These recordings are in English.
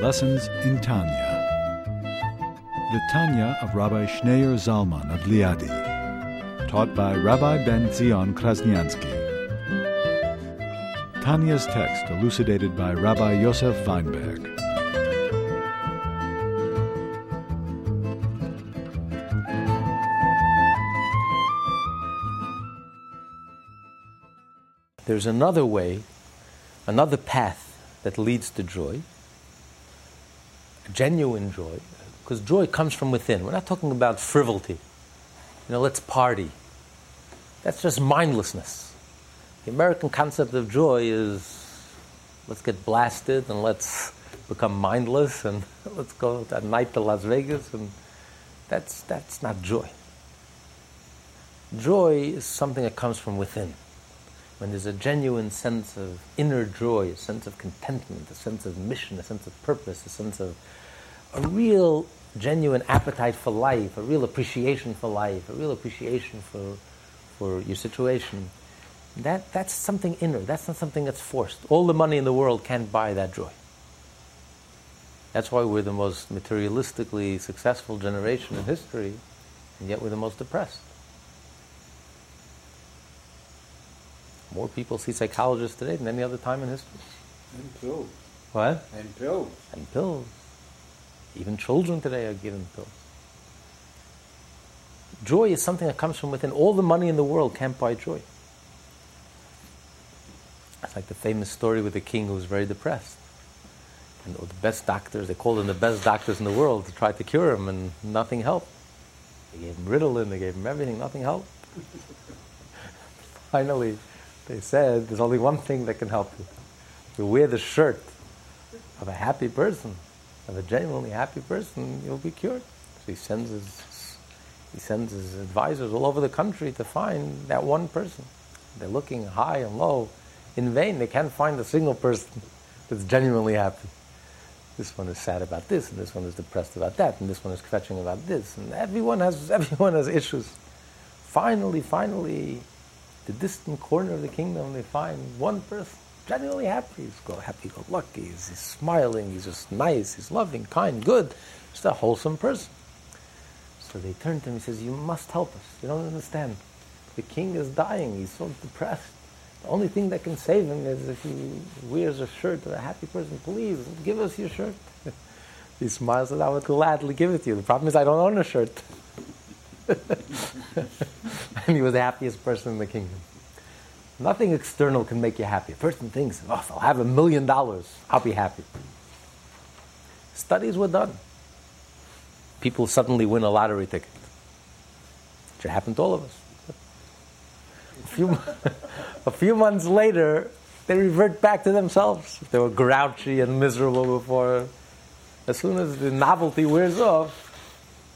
Lessons in Tanya. The Tanya of Rabbi Schneur Zalman of Liadi, taught by Rabbi Ben Zion Krasniansky. Tanya's text elucidated by Rabbi Yosef Wineberg. There's another way, another path that leads to joy, genuine joy, because joy comes from within. We're not talking about frivolity. You know, let's party. That's just mindlessness. The American concept of joy is let's get blasted and let's become mindless and let's go at night to Las Vegas and that's that's not joy. Joy is something that comes from within when there's a genuine sense of inner joy, a sense of contentment, a sense of mission, a sense of purpose, a sense of a real genuine appetite for life, a real appreciation for life, a real appreciation for, for your situation, that, that's something inner. That's not something that's forced. All the money in the world can't buy that joy. That's why we're the most materialistically successful generation in history, and yet we're the most depressed. More people see psychologists today than any other time in history. And pills. What? And pills. And pills. Even children today are given pills. Joy is something that comes from within. All the money in the world can't buy joy. It's like the famous story with the king who was very depressed. And the best doctors, they called in the best doctors in the world to try to cure him, and nothing helped. They gave him Ritalin, they gave him everything, nothing helped. Finally, they said, there's only one thing that can help you. You wear the shirt of a happy person, of a genuinely happy person, you'll be cured. So he sends his, he sends his advisors all over the country to find that one person. They're looking high and low. In vain, they can't find a single person that's genuinely happy. This one is sad about this, and this one is depressed about that, and this one is kvetching about this, and everyone has everyone has issues. Finally, finally, the distant corner of the kingdom, they find one person genuinely happy. He's go happy, go lucky. He's, he's, smiling. He's just nice. He's loving, kind, good. Just a wholesome person. So they turn to him. He says, "You must help us. You don't understand. The king is dying. He's so depressed. The only thing that can save him is if he wears a shirt of a happy person. Please give us your shirt." he smiles and I would gladly give it to you. The problem is I don't own a shirt. and he was the happiest person in the kingdom. Nothing external can make you happy. A person thinks, oh, I'll have a million dollars, I'll be happy. Studies were done. People suddenly win a lottery ticket. It should happen to all of us. A few, a few months later, they revert back to themselves. They were grouchy and miserable before. As soon as the novelty wears off,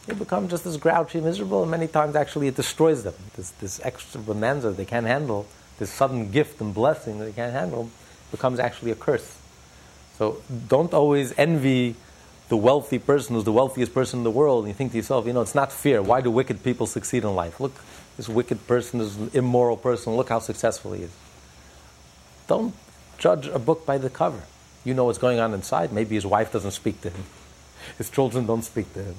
they become just as grouchy, and miserable, and many times actually it destroys them. This, this extra bonanza they can't handle, this sudden gift and blessing that they can't handle, becomes actually a curse. So don't always envy the wealthy person who's the wealthiest person in the world, and you think to yourself, you know, it's not fair. Why do wicked people succeed in life? Look, this wicked person, this immoral person, look how successful he is. Don't judge a book by the cover. You know what's going on inside. Maybe his wife doesn't speak to him, his children don't speak to him.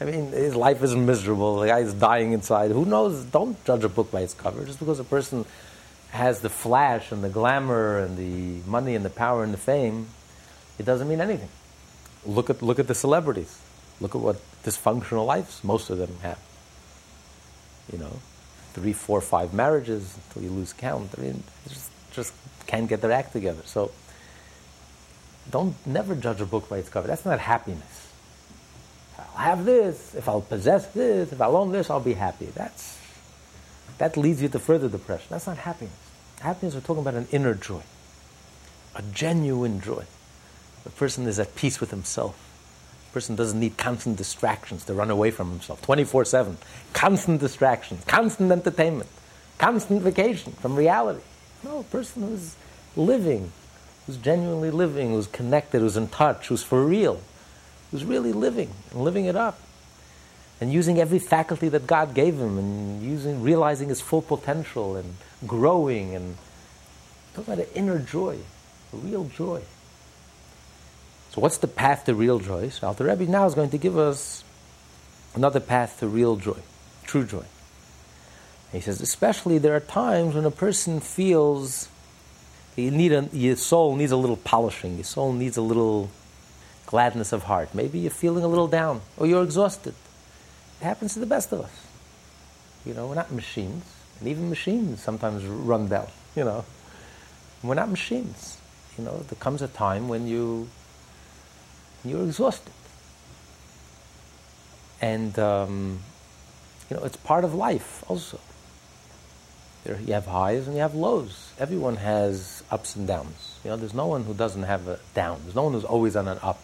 I mean, his life is miserable. The guy is dying inside. Who knows? Don't judge a book by its cover. Just because a person has the flash and the glamour and the money and the power and the fame, it doesn't mean anything. Look at look at the celebrities. Look at what dysfunctional lives most of them have. You know, three, four, five marriages until you lose count. I mean, just just can't get their act together. So don't never judge a book by its cover. That's not happiness. I'll have this, if I'll possess this, if I'll own this, I'll be happy. That's, that leads you to further depression. That's not happiness. Happiness, we're talking about an inner joy, a genuine joy. The person is at peace with himself. The person doesn't need constant distractions to run away from himself 24 7. Constant distractions, constant entertainment, constant vacation from reality. No, a person who's living, who's genuinely living, who's connected, who's in touch, who's for real who's really living and living it up and using every faculty that God gave him and using realizing his full potential and growing and talk about an inner joy, a real joy. So, what's the path to real joy? So, Alter Rebbe now is going to give us another path to real joy, true joy. he says, especially there are times when a person feels you need a, your soul needs a little polishing, your soul needs a little gladness of heart. Maybe you're feeling a little down or you're exhausted. It happens to the best of us. You know, we're not machines. And even machines sometimes run down, you know. We're not machines. You know, there comes a time when you you're exhausted. And um, you know, it's part of life also. There, you have highs and you have lows. Everyone has ups and downs. You know, there's no one who doesn't have a down. There's no one who's always on an up.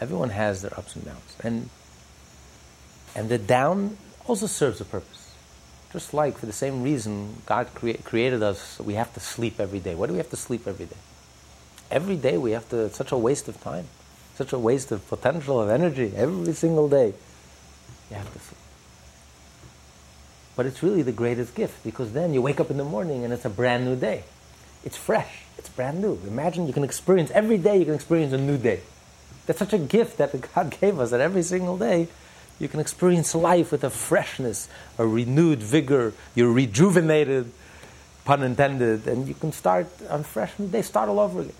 Everyone has their ups and downs. And and the down also serves a purpose. Just like for the same reason God crea- created us, we have to sleep every day. Why do we have to sleep every day? Every day we have to, it's such a waste of time, such a waste of potential, of energy. Every single day you have to sleep. But it's really the greatest gift because then you wake up in the morning and it's a brand new day. It's fresh, it's brand new. Imagine you can experience, every day you can experience a new day. That's such a gift that God gave us that every single day you can experience life with a freshness, a renewed vigor. You're rejuvenated, pun intended, and you can start on fresh They start all over again.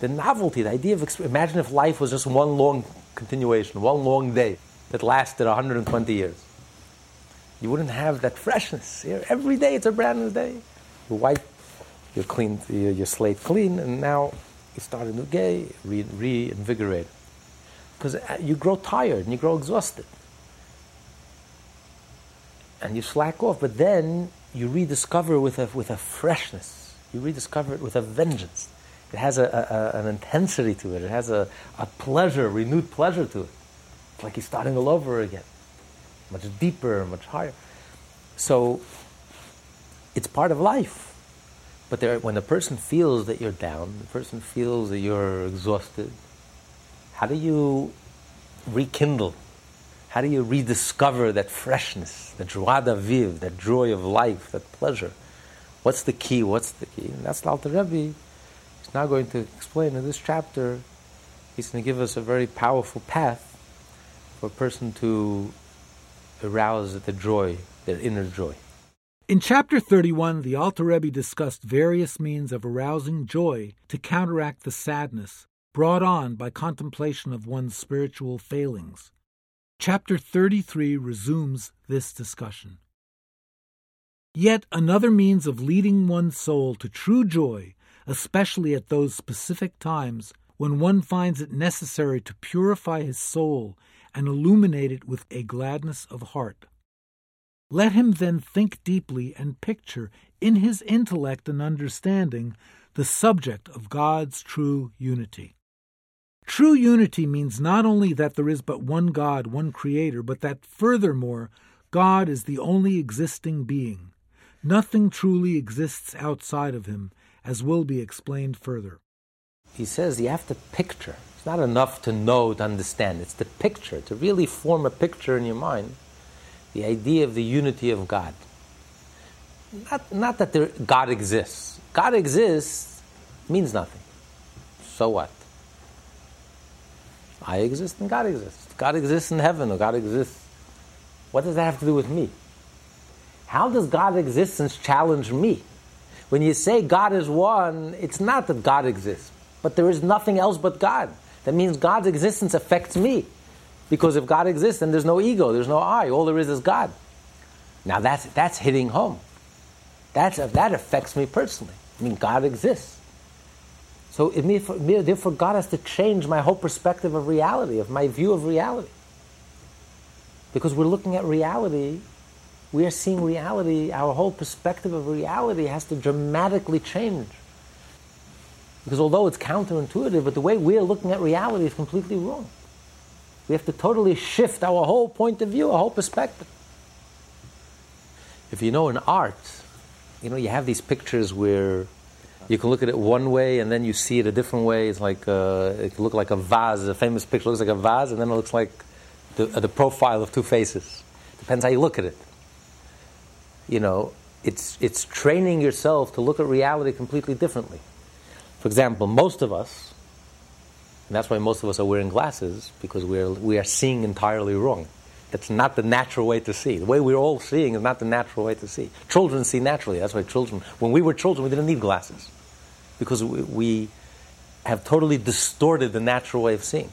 The novelty, the idea of imagine if life was just one long continuation, one long day that lasted 120 years. You wouldn't have that freshness. Every day it's a brand new day. You wipe your clean your slate clean, and now you start a new day, re- reinvigorated because uh, you grow tired and you grow exhausted. And you slack off, but then you rediscover with a, with a freshness. You rediscover it with a vengeance. It has a, a, an intensity to it. It has a, a pleasure, renewed pleasure to it. It's like you're starting all over again, much deeper, much higher. So it's part of life. But there, when the person feels that you're down, the person feels that you're exhausted, how do you rekindle? How do you rediscover that freshness, the joie de vivre, that joy of life, that pleasure? What's the key? What's the key? And that's the Alter Rebbe. He's now going to explain in this chapter. He's going to give us a very powerful path for a person to arouse the joy, their inner joy. In chapter 31, the Alter Rebbe discussed various means of arousing joy to counteract the sadness brought on by contemplation of one's spiritual failings. Chapter 33 resumes this discussion. Yet another means of leading one's soul to true joy, especially at those specific times when one finds it necessary to purify his soul and illuminate it with a gladness of heart. Let him then think deeply and picture in his intellect and understanding the subject of God's true unity. True unity means not only that there is but one God, one Creator, but that furthermore, God is the only existing being. Nothing truly exists outside of Him, as will be explained further. He says you have to picture. It's not enough to know, to understand. It's the picture, to really form a picture in your mind, the idea of the unity of God. Not, not that there, God exists. God exists means nothing. So what? I exist and God exists. God exists in heaven or God exists. What does that have to do with me? How does God existence challenge me? When you say God is one, it's not that God exists, but there is nothing else but God. That means God's existence affects me. Because if God exists, then there's no ego, there's no I. All there is is God. Now that's, that's hitting home. That's, that affects me personally. I mean, God exists. So it therefore, God has to change my whole perspective of reality, of my view of reality. Because we're looking at reality, we are seeing reality, our whole perspective of reality has to dramatically change. Because although it's counterintuitive, but the way we're looking at reality is completely wrong. We have to totally shift our whole point of view, our whole perspective. If you know in art, you know, you have these pictures where you can look at it one way and then you see it a different way. It's like uh, it can look like a vase. A famous picture looks like a vase, and then it looks like the, the profile of two faces. Depends how you look at it. You know, it's it's training yourself to look at reality completely differently. For example, most of us, And that's why most of us are wearing glasses, because we're, we are seeing entirely wrong. That's not the natural way to see. The way we're all seeing is not the natural way to see. Children see naturally. That's why children, when we were children, we didn't need glasses. Because we, have totally distorted the natural way of seeing.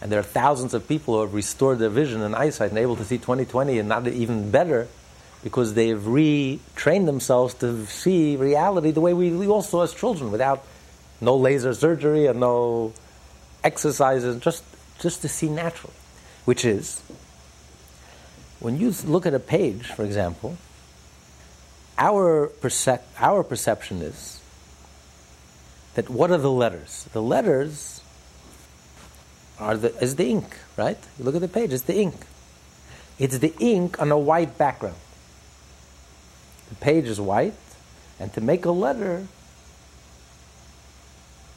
And there are thousands of people who have restored their vision and eyesight and able to see 2020 and not even better because they've retrained themselves to see reality the way we, we all saw as children without no laser surgery and no exercises, just, just to see naturally. Which is, when you look at a page, for example, our, percep- our perception is that what are the letters? The letters are the, is the ink, right? You look at the page, it's the ink. It's the ink on a white background. The page is white, and to make a letter,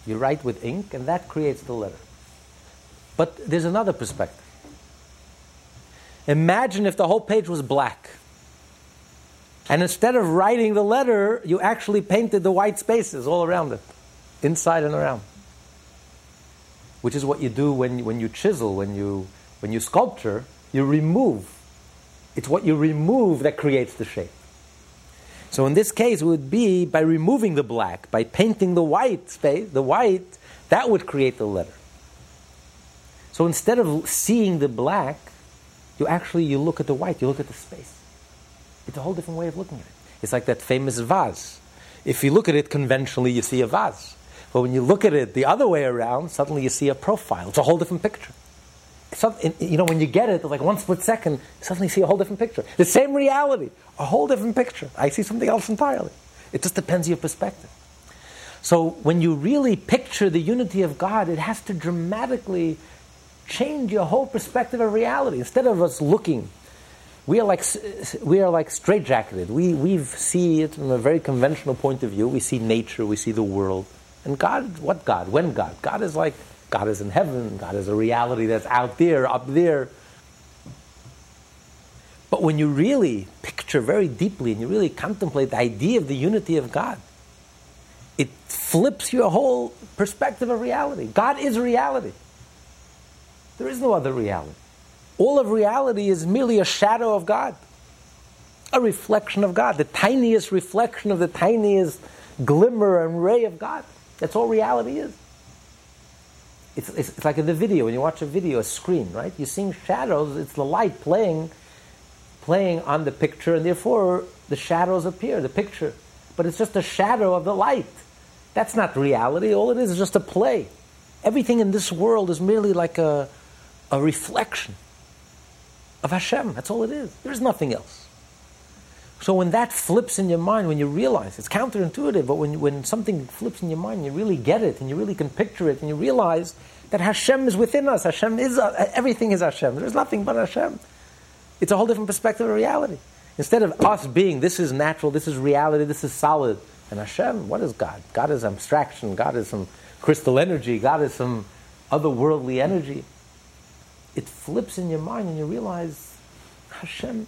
you write with ink, and that creates the letter. But there's another perspective. Imagine if the whole page was black. And instead of writing the letter, you actually painted the white spaces all around it, inside and around. Which is what you do when, when you chisel, when you, when you sculpture, you remove. It's what you remove that creates the shape. So in this case, it would be by removing the black, by painting the white space, the white, that would create the letter. So instead of seeing the black, you actually you look at the white, you look at the space. It's a whole different way of looking at it. It's like that famous vase. If you look at it conventionally, you see a vase. But when you look at it the other way around, suddenly you see a profile. It's a whole different picture. you know, when you get it, like one split second, suddenly you see a whole different picture. The same reality, a whole different picture. I see something else entirely. It just depends on your perspective. So when you really picture the unity of God, it has to dramatically change your whole perspective of reality. Instead of us looking, we are like we are like straitjacketed. We we see it from a very conventional point of view. We see nature, we see the world, and God. What God? When God? God is like God is in heaven. God is a reality that's out there, up there. But when you really picture very deeply and you really contemplate the idea of the unity of God, it flips your whole perspective of reality. God is reality. There is no other reality. All of reality is merely a shadow of God, a reflection of God, the tiniest reflection of the tiniest glimmer and ray of God. That's all reality is. It's, it's, it's, like in the video, when you watch a video, a screen, right? You're seeing shadows, it's the light playing, playing on the picture, and therefore the shadows appear, the picture. But it's just a shadow of the light. That's not reality. All it is is just a play. Everything in this world is merely like a, a reflection of Hashem. That's all it is. There's nothing else. So when that flips in your mind, when you realize it's counterintuitive, but when, when something flips in your mind, you really get it and you really can picture it and you realize that Hashem is within us. Hashem is uh, everything is Hashem. There's nothing but Hashem. It's a whole different perspective of reality. Instead of us being this is natural, this is reality, this is solid, and Hashem, what is God? God is abstraction. God is some crystal energy. God is some otherworldly energy it flips in your mind and you realize Hashem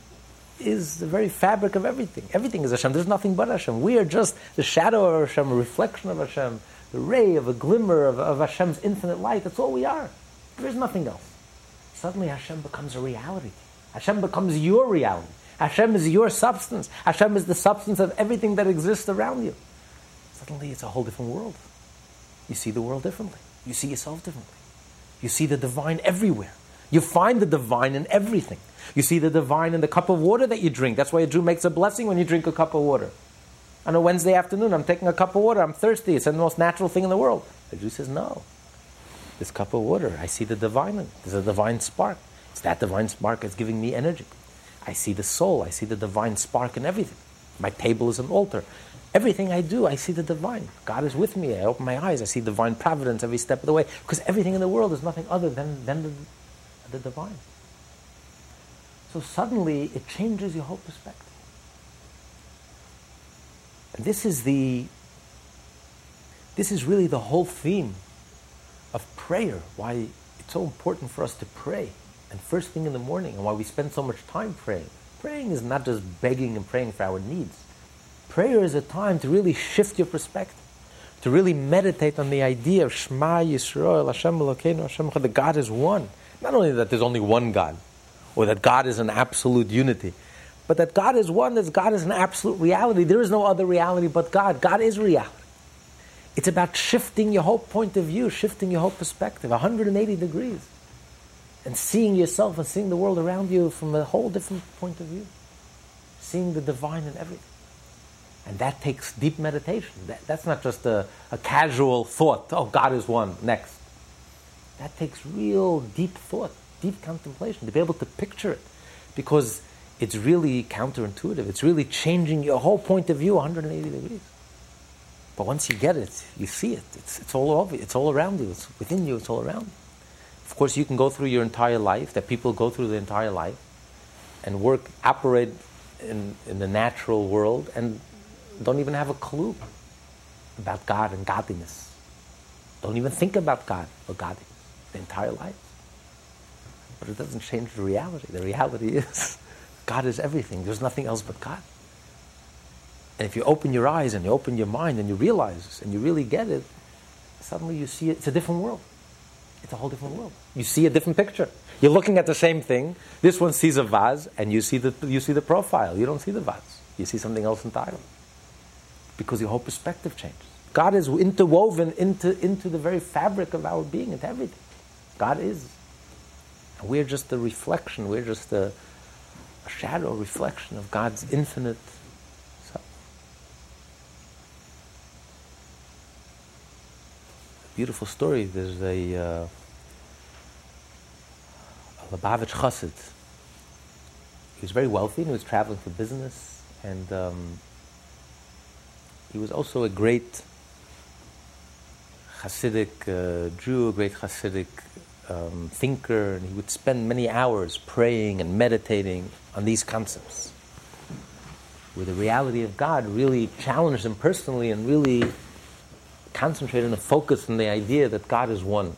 is the very fabric of everything. Everything is Hashem. There's nothing but Hashem. We are just the shadow of Hashem, a reflection of Hashem, the ray of a glimmer of, of Hashem's infinite light. That's all we are. There's nothing else. Suddenly Hashem becomes a reality. Hashem becomes your reality. Hashem is your substance. Hashem is the substance of everything that exists around you. Suddenly it's a whole different world. You see the world differently. You see yourself differently. You see the divine everywhere. You find the divine in everything. You see the divine in the cup of water that you drink. That's why a Jew makes a blessing when you drink a cup of water. On a Wednesday afternoon, I'm taking a cup of water. I'm thirsty. It's the most natural thing in the world. The Jew says, No. This cup of water, I see the divine in it. There's a divine spark. It's that divine spark that's giving me energy. I see the soul. I see the divine spark in everything. My table is an altar. Everything I do, I see the divine. God is with me. I open my eyes. I see divine providence every step of the way. Because everything in the world is nothing other than, than the, the divine. So suddenly it changes your whole perspective. And this is the this is really the whole theme of prayer, why it's so important for us to pray. And first thing in the morning, and why we spend so much time praying. Praying is not just begging and praying for our needs. Prayer is a time to really shift your perspective. to really meditate on the idea of Shema Yisrael, Hashem Elokeinu, Hashem that God is one. Not only that there's only one God, or that God is an absolute unity, but that God is one, that God is an absolute reality. There is no other reality but God. God is reality. It's about shifting your whole point of view, shifting your whole perspective, 180 degrees, and seeing yourself and seeing the world around you from a whole different point of view, seeing the divine in everything. And that takes deep meditation. That, that's not just a, a casual thought, oh, God is one, next. That takes real deep thought, deep contemplation, to be able to picture it. Because it's really counterintuitive. It's really changing your whole point of view 180 degrees. But once you get it, you see it. It's, it's all over. It's all around you. It's within you. It's all around you. Of course, you can go through your entire life, that people go through the entire life, and work, operate in, in the natural world, and don't even have a clue about God and godliness. Don't even think about God or godliness the entire life. But it doesn't change the reality. The reality is God is everything. There's nothing else but God. And if you open your eyes and you open your mind and you realize this and you really get it, suddenly you see it. It's a different world. It's a whole different world. You see a different picture. You're looking at the same thing. This one sees a vase and you see the, you see the profile. You don't see the vase. You see something else entirely because your whole perspective changes. God is interwoven into, into the very fabric of our being, into everything. God is. We're just a reflection, we're just a, a shadow, reflection of God's infinite self. Beautiful story. There's a, uh, a Lubavitch Chassid. He was very wealthy and he was traveling for business and um, he was also a great Hasidic uh, Jew, a great Hasidic um, thinker, and he would spend many hours praying and meditating on these concepts, where the reality of God really challenged him personally and really concentrated and focused on the idea that God is one.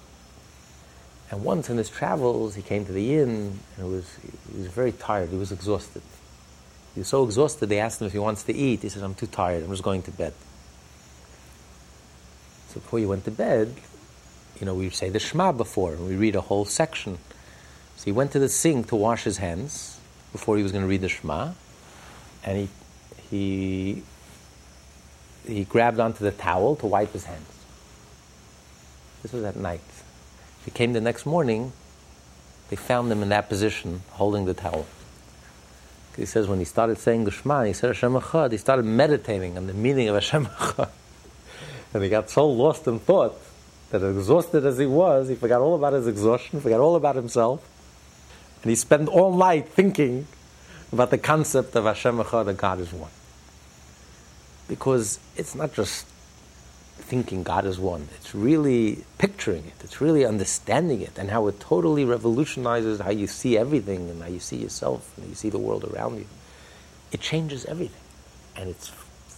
And once in his travels, he came to the inn, and was, he was very tired, he was exhausted. He was so exhausted, they asked him if he wants to eat. He said, I'm too tired, I'm just going to bed. So before he went to bed, you know, we say the Shema before, and we read a whole section. So he went to the sink to wash his hands before he was going to read the Shema, and he, he, he grabbed onto the towel to wipe his hands. This was at night. He came the next morning, they found him in that position, holding the towel. He says when he started saying the Shema, he said Hashem Echad, he started meditating on the meaning of Hashem Echad. And he got so lost in thought that exhausted as he was, he forgot all about his exhaustion, forgot all about himself. And he spent all night thinking about the concept of Hashem Echad, that God is one. Because it's not just thinking God is one. It's really picturing it. It's really understanding it and how it totally revolutionizes how you see everything and how you see yourself and you see the world around you. It changes everything. And it's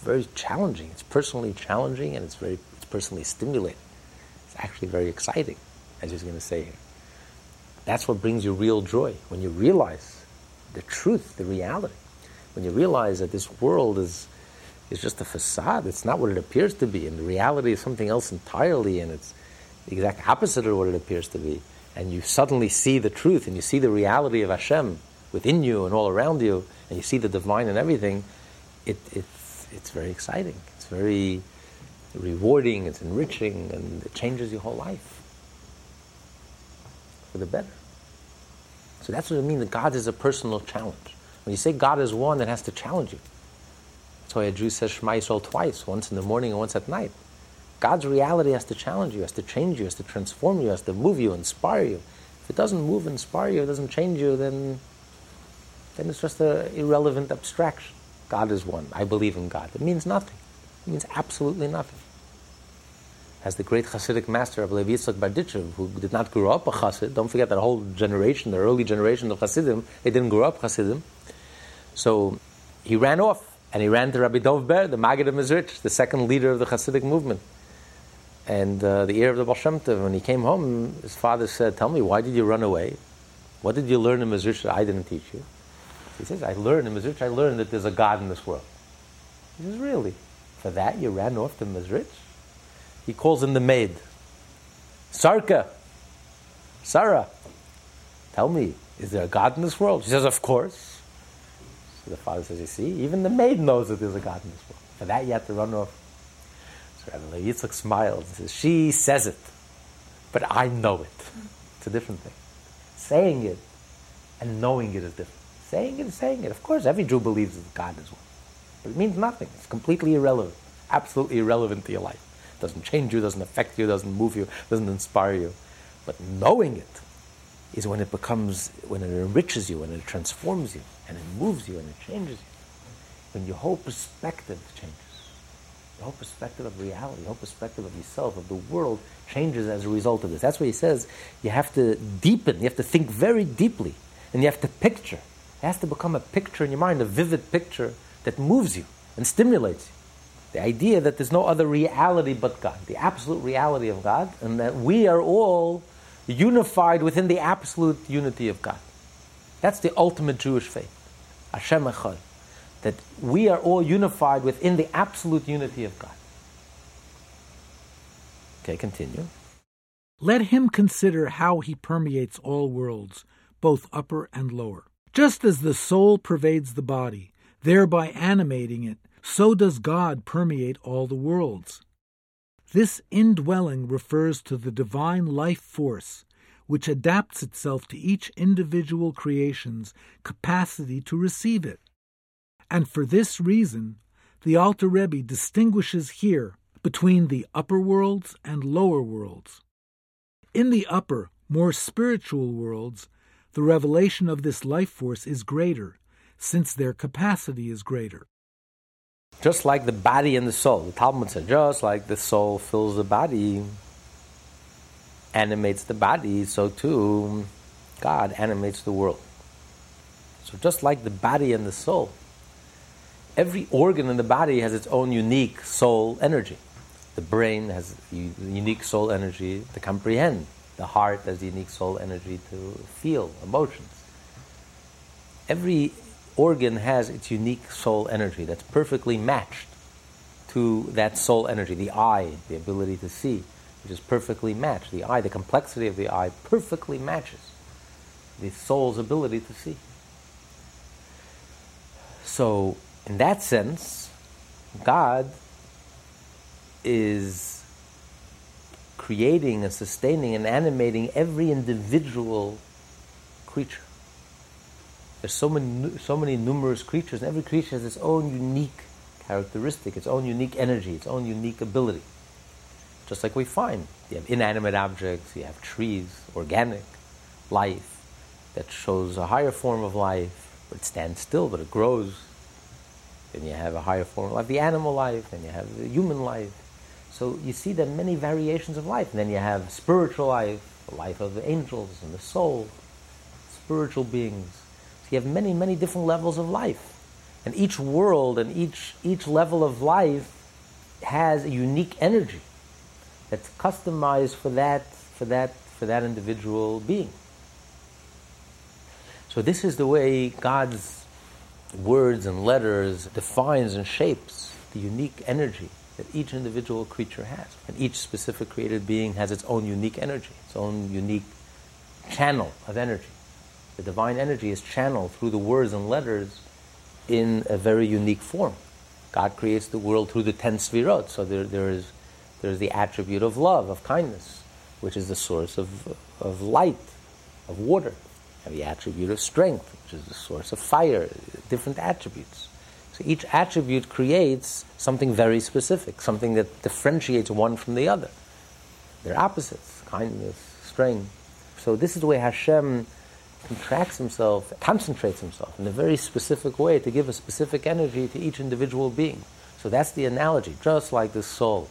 very challenging. It's personally challenging and it's very it's personally stimulating. It's actually very exciting, as he's going to say here. That's what brings you real joy when you realize the truth, the reality. When you realize that this world is is just a facade. It's not what it appears to be, and the reality is something else entirely, and it's the exact opposite of what it appears to be. And you suddenly see the truth, and you see the reality of Hashem within you and all around you, and you see the divine and everything. It, it's, it's very exciting. It's very rewarding. It's enriching, and it changes your whole life for the better. So that's what I mean. That God is a personal challenge. When you say God is one, it has to challenge you. That's why a Jew says Shema Yisrael twice, once in the morning and once at night. God's reality has to challenge you, has to change you, has to transform you, has to move you, inspire you. If it doesn't move, inspire you, it doesn't change you, then, then it's just an irrelevant abstraction. God is one. I believe in God. It means nothing. It means absolutely nothing. As the great Hasidic master of Levi Yitzchak Berditchev, who did not grow up a Hasid, don't forget that whole generation, the early generation of Hasidim, they didn't grow up Hasidim. So he ran off and he ran to Rabbi Dov Ber, the Maggid of Mezritch, the second leader of the Hasidic movement. And uh, the ear of the Baal Shem Tov, when he came home, his father said, Tell me, why did you run away? What did you learn in Mezritch that I didn't teach you? He says, I learned in Mezritch, I learned that there's a God in this world. He says, Really? For that you ran off to Mezritch? He calls in the maid. Sarka, Sarah, tell me, is there a God in this world? She says, Of course. So the father says, You see, even the maid knows that there's a God in this world. For that, you have to run off. So Rabbi Yitzchak smiles and says, She says it, but I know it. It's a different thing. Saying it and knowing it is different. Saying it is saying it. Of course, every Jew believes that God is one. But it means nothing. It's completely irrelevant. Absolutely irrelevant to your life. Doesn't change you, doesn't affect you, doesn't move you, doesn't inspire you. But knowing it is when it becomes, when it enriches you, when it transforms you, and it moves you, and it changes you. When your whole perspective changes. The whole perspective of reality, the whole perspective of yourself, of the world, changes as a result of this. That's why he says you have to deepen, you have to think very deeply, and you have to picture. It has to become a picture in your mind, a vivid picture that moves you and stimulates you. The idea that there's no other reality but God, the absolute reality of God, and that we are all unified within the absolute unity of God. That's the ultimate Jewish faith. Hashem Echad. That we are all unified within the absolute unity of God. Okay, continue. Let him consider how he permeates all worlds, both upper and lower. Just as the soul pervades the body, thereby animating it, so does God permeate all the worlds. This indwelling refers to the divine life force, which adapts itself to each individual creation's capacity to receive it. And for this reason, the Alter Rebbe distinguishes here between the upper worlds and lower worlds. In the upper, more spiritual worlds, the revelation of this life force is greater, since their capacity is greater. Just like the body and the soul. The Talmud said, just like the soul fills the body, animates the body, so too God animates the world. So just like the body and the soul, every organ in the body has its own unique soul energy. The brain has unique soul energy to comprehend. The heart has unique soul energy to feel emotions. Every organ has its unique soul energy that's perfectly matched to that soul energy. The eye, the ability to see, which is perfectly matched. The eye, the complexity of the eye, perfectly matches the soul's ability to see. So, in that sense, God is creating and sustaining and animating every individual creature. There's so many, so many numerous creatures, and every creature has its own unique characteristic, its own unique energy, its own unique ability. Just like we find, you have inanimate objects, you have trees, organic life that shows a higher form of life, but it stands still, but it grows. Then you have a higher form of life, the animal life, and you have the human life. So you see there are many variations of life. And then you have spiritual life, the life of the angels and the soul, spiritual beings you have many, many different levels of life. And each world and each, each level of life has a unique energy that's customized for that, for that, for that individual being. So this is the way God's words and letters defines and shapes the unique energy that each individual creature has. And each specific created being has its own unique energy, its own unique channel of energy. The divine energy is channeled through the words and letters in a very unique form. God creates the world through the ten sfirot, so there, there is there's the attribute of love, of kindness, which is the source of, of light, of water, and the attribute of strength, which is the source of fire, different attributes. So each attribute creates something very specific, something that differentiates one from the other. They're opposites kindness, strength. So this is the way Hashem contracts himself, concentrates himself in a very specific way to give a specific energy to each individual being. So that's the analogy. Just like the soul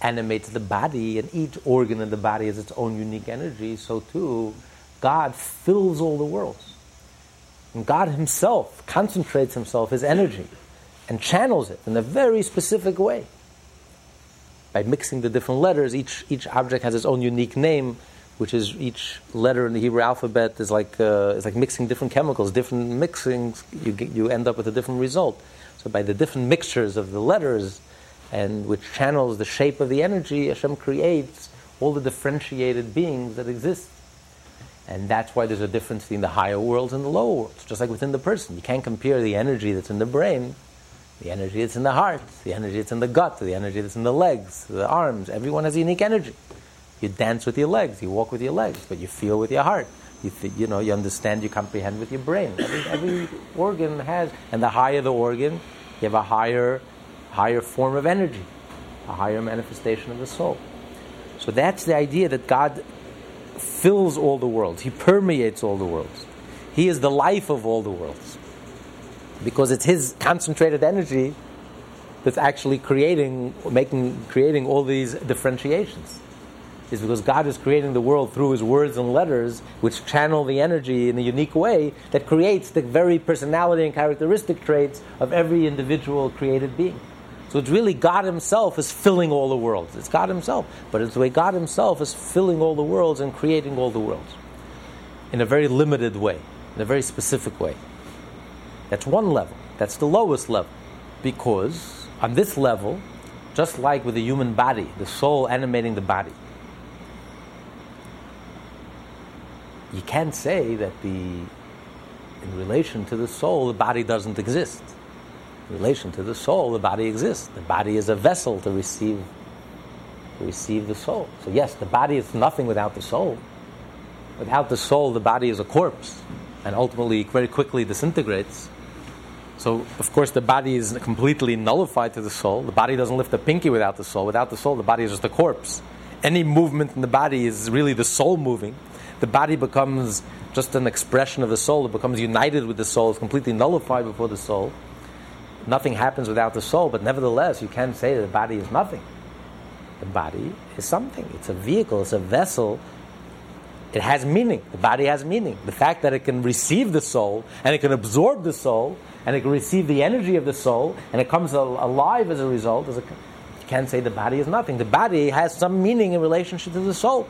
animates the body, and each organ in the body has its own unique energy, so too God fills all the worlds. And God Himself concentrates Himself, His energy, and channels it in a very specific way. By mixing the different letters, each, each object has its own unique name, which is each letter in the Hebrew alphabet is like uh, is like mixing different chemicals, different mixings. You get, you end up with a different result. So by the different mixtures of the letters, and which channels the shape of the energy, Hashem creates all the differentiated beings that exist. And that's why there's a difference between the higher worlds and the lower worlds, just like within the person. You can't compare the energy that's in the brain, the energy that's in the heart, the energy that's in the gut, the energy that's in the legs, the arms. Everyone has unique energy. You dance with your legs, you walk with your legs, but you feel with your heart. You, th- you know, you understand, you comprehend with your brain. Every, every organ has, and the higher the organ, you have a higher, higher form of energy, a higher manifestation of the soul. So that's the idea that God fills all the worlds. He permeates all the worlds. He is the life of all the worlds. Because it's His concentrated energy that's actually creating, making, creating all these differentiations is because God is creating the world through His words and letters, which channel the energy in a unique way that creates the very personality and characteristic traits of every individual created being. So it's really God Himself is filling all the worlds. It's God Himself, but it's the way God Himself is filling all the worlds and creating all the worlds in a very limited way, in a very specific way. That's one level. That's the lowest level. Because on this level, just like with the human body, the soul animating the body, you can't say that the in relation to the soul the body doesn't exist. In relation to the soul the body exists. The body is a vessel to receive to receive the soul. So yes the body is nothing without the soul. Without the soul the body is a corpse and ultimately very quickly disintegrates. So of course the body is completely nullified to the soul. The body doesn't lift a pinky without the soul. Without the soul the body is just a corpse. Any movement in the body is really the soul moving the body becomes just an expression of the soul. It becomes united with the soul. It's completely nullified before the soul. Nothing happens without the soul, but nevertheless, you can't say that the body is nothing. The body is something. It's a vehicle. It's a vessel. It has meaning. The body has meaning. The fact that it can receive the soul and it can absorb the soul and it can receive the energy of the soul and it comes alive as a result. A, you can't say the body is nothing. The body has some meaning in relationship to the soul.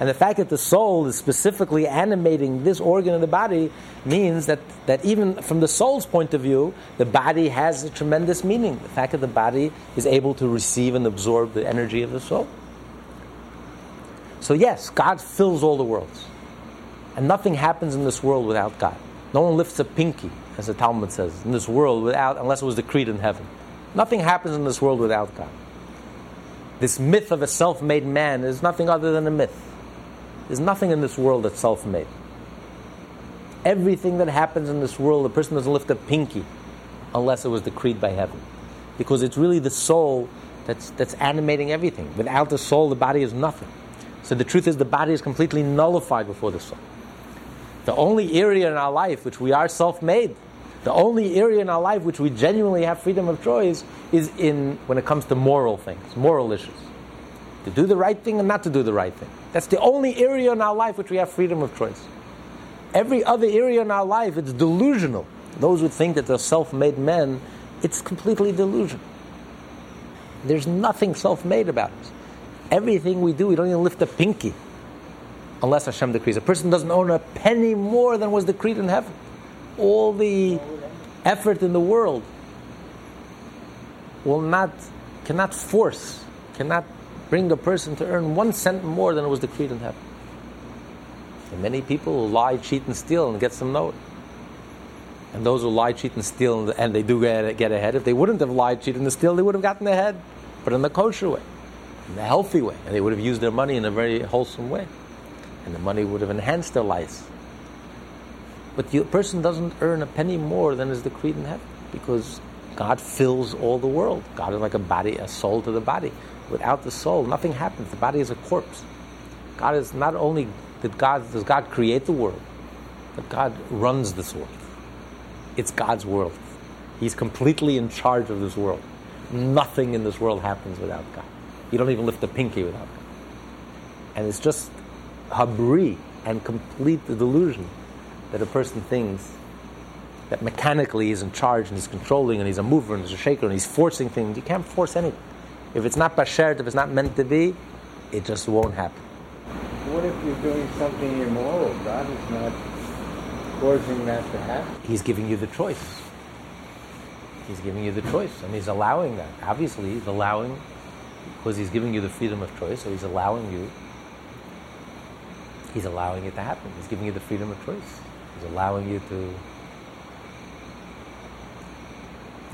And the fact that the soul is specifically animating this organ of the body means that, that even from the soul's point of view, the body has a tremendous meaning. The fact that the body is able to receive and absorb the energy of the soul. So, yes, God fills all the worlds. And nothing happens in this world without God. No one lifts a pinky, as the Talmud says, in this world without, unless it was decreed in heaven. Nothing happens in this world without God. This myth of a self made man is nothing other than a myth. There's nothing in this world that's self made. Everything that happens in this world, the person doesn't lift a pinky unless it was decreed by heaven. Because it's really the soul that's, that's animating everything. Without the soul, the body is nothing. So the truth is, the body is completely nullified before the soul. The only area in our life which we are self made, the only area in our life which we genuinely have freedom of choice is in when it comes to moral things, moral issues. To do the right thing and not to do the right thing. That's the only area in our life which we have freedom of choice. Every other area in our life, it's delusional. Those who think that they're self made men, it's completely delusional. There's nothing self made about us. Everything we do, we don't even lift a pinky unless Hashem decrees. A person doesn't own a penny more than was decreed in heaven. All the effort in the world will not, cannot force, cannot bring a person to earn one cent more than it was decreed in heaven. And many people lie, cheat, and steal and get some note. And those who lie, cheat, and steal, and they do get, get ahead, if they wouldn't have lied, cheated, and steal, they would have gotten ahead, but in the kosher way, in the healthy way. And they would have used their money in a very wholesome way. And the money would have enhanced their lives. But the person doesn't earn a penny more than is decreed in heaven because God fills all the world. God is like a body, a soul to the body. Without the soul, nothing happens. The body is a corpse. God is not only did God does God create the world, but God runs this world. It's God's world. He's completely in charge of this world. Nothing in this world happens without God. You don't even lift a pinky without God. And it's just habri and complete delusion that a person thinks that mechanically is in charge and he's controlling and he's a mover and he's a shaker and he's forcing things. You can't force anything. If it's not bashert, if it's not meant to be, it just won't happen. What if you're doing something immoral? God is not forcing that to happen. He's giving you the choice. He's giving you the choice, and He's allowing that. Obviously, He's allowing because He's giving you the freedom of choice, so He's allowing you. He's allowing it to happen. He's giving you the freedom of choice. He's allowing you to.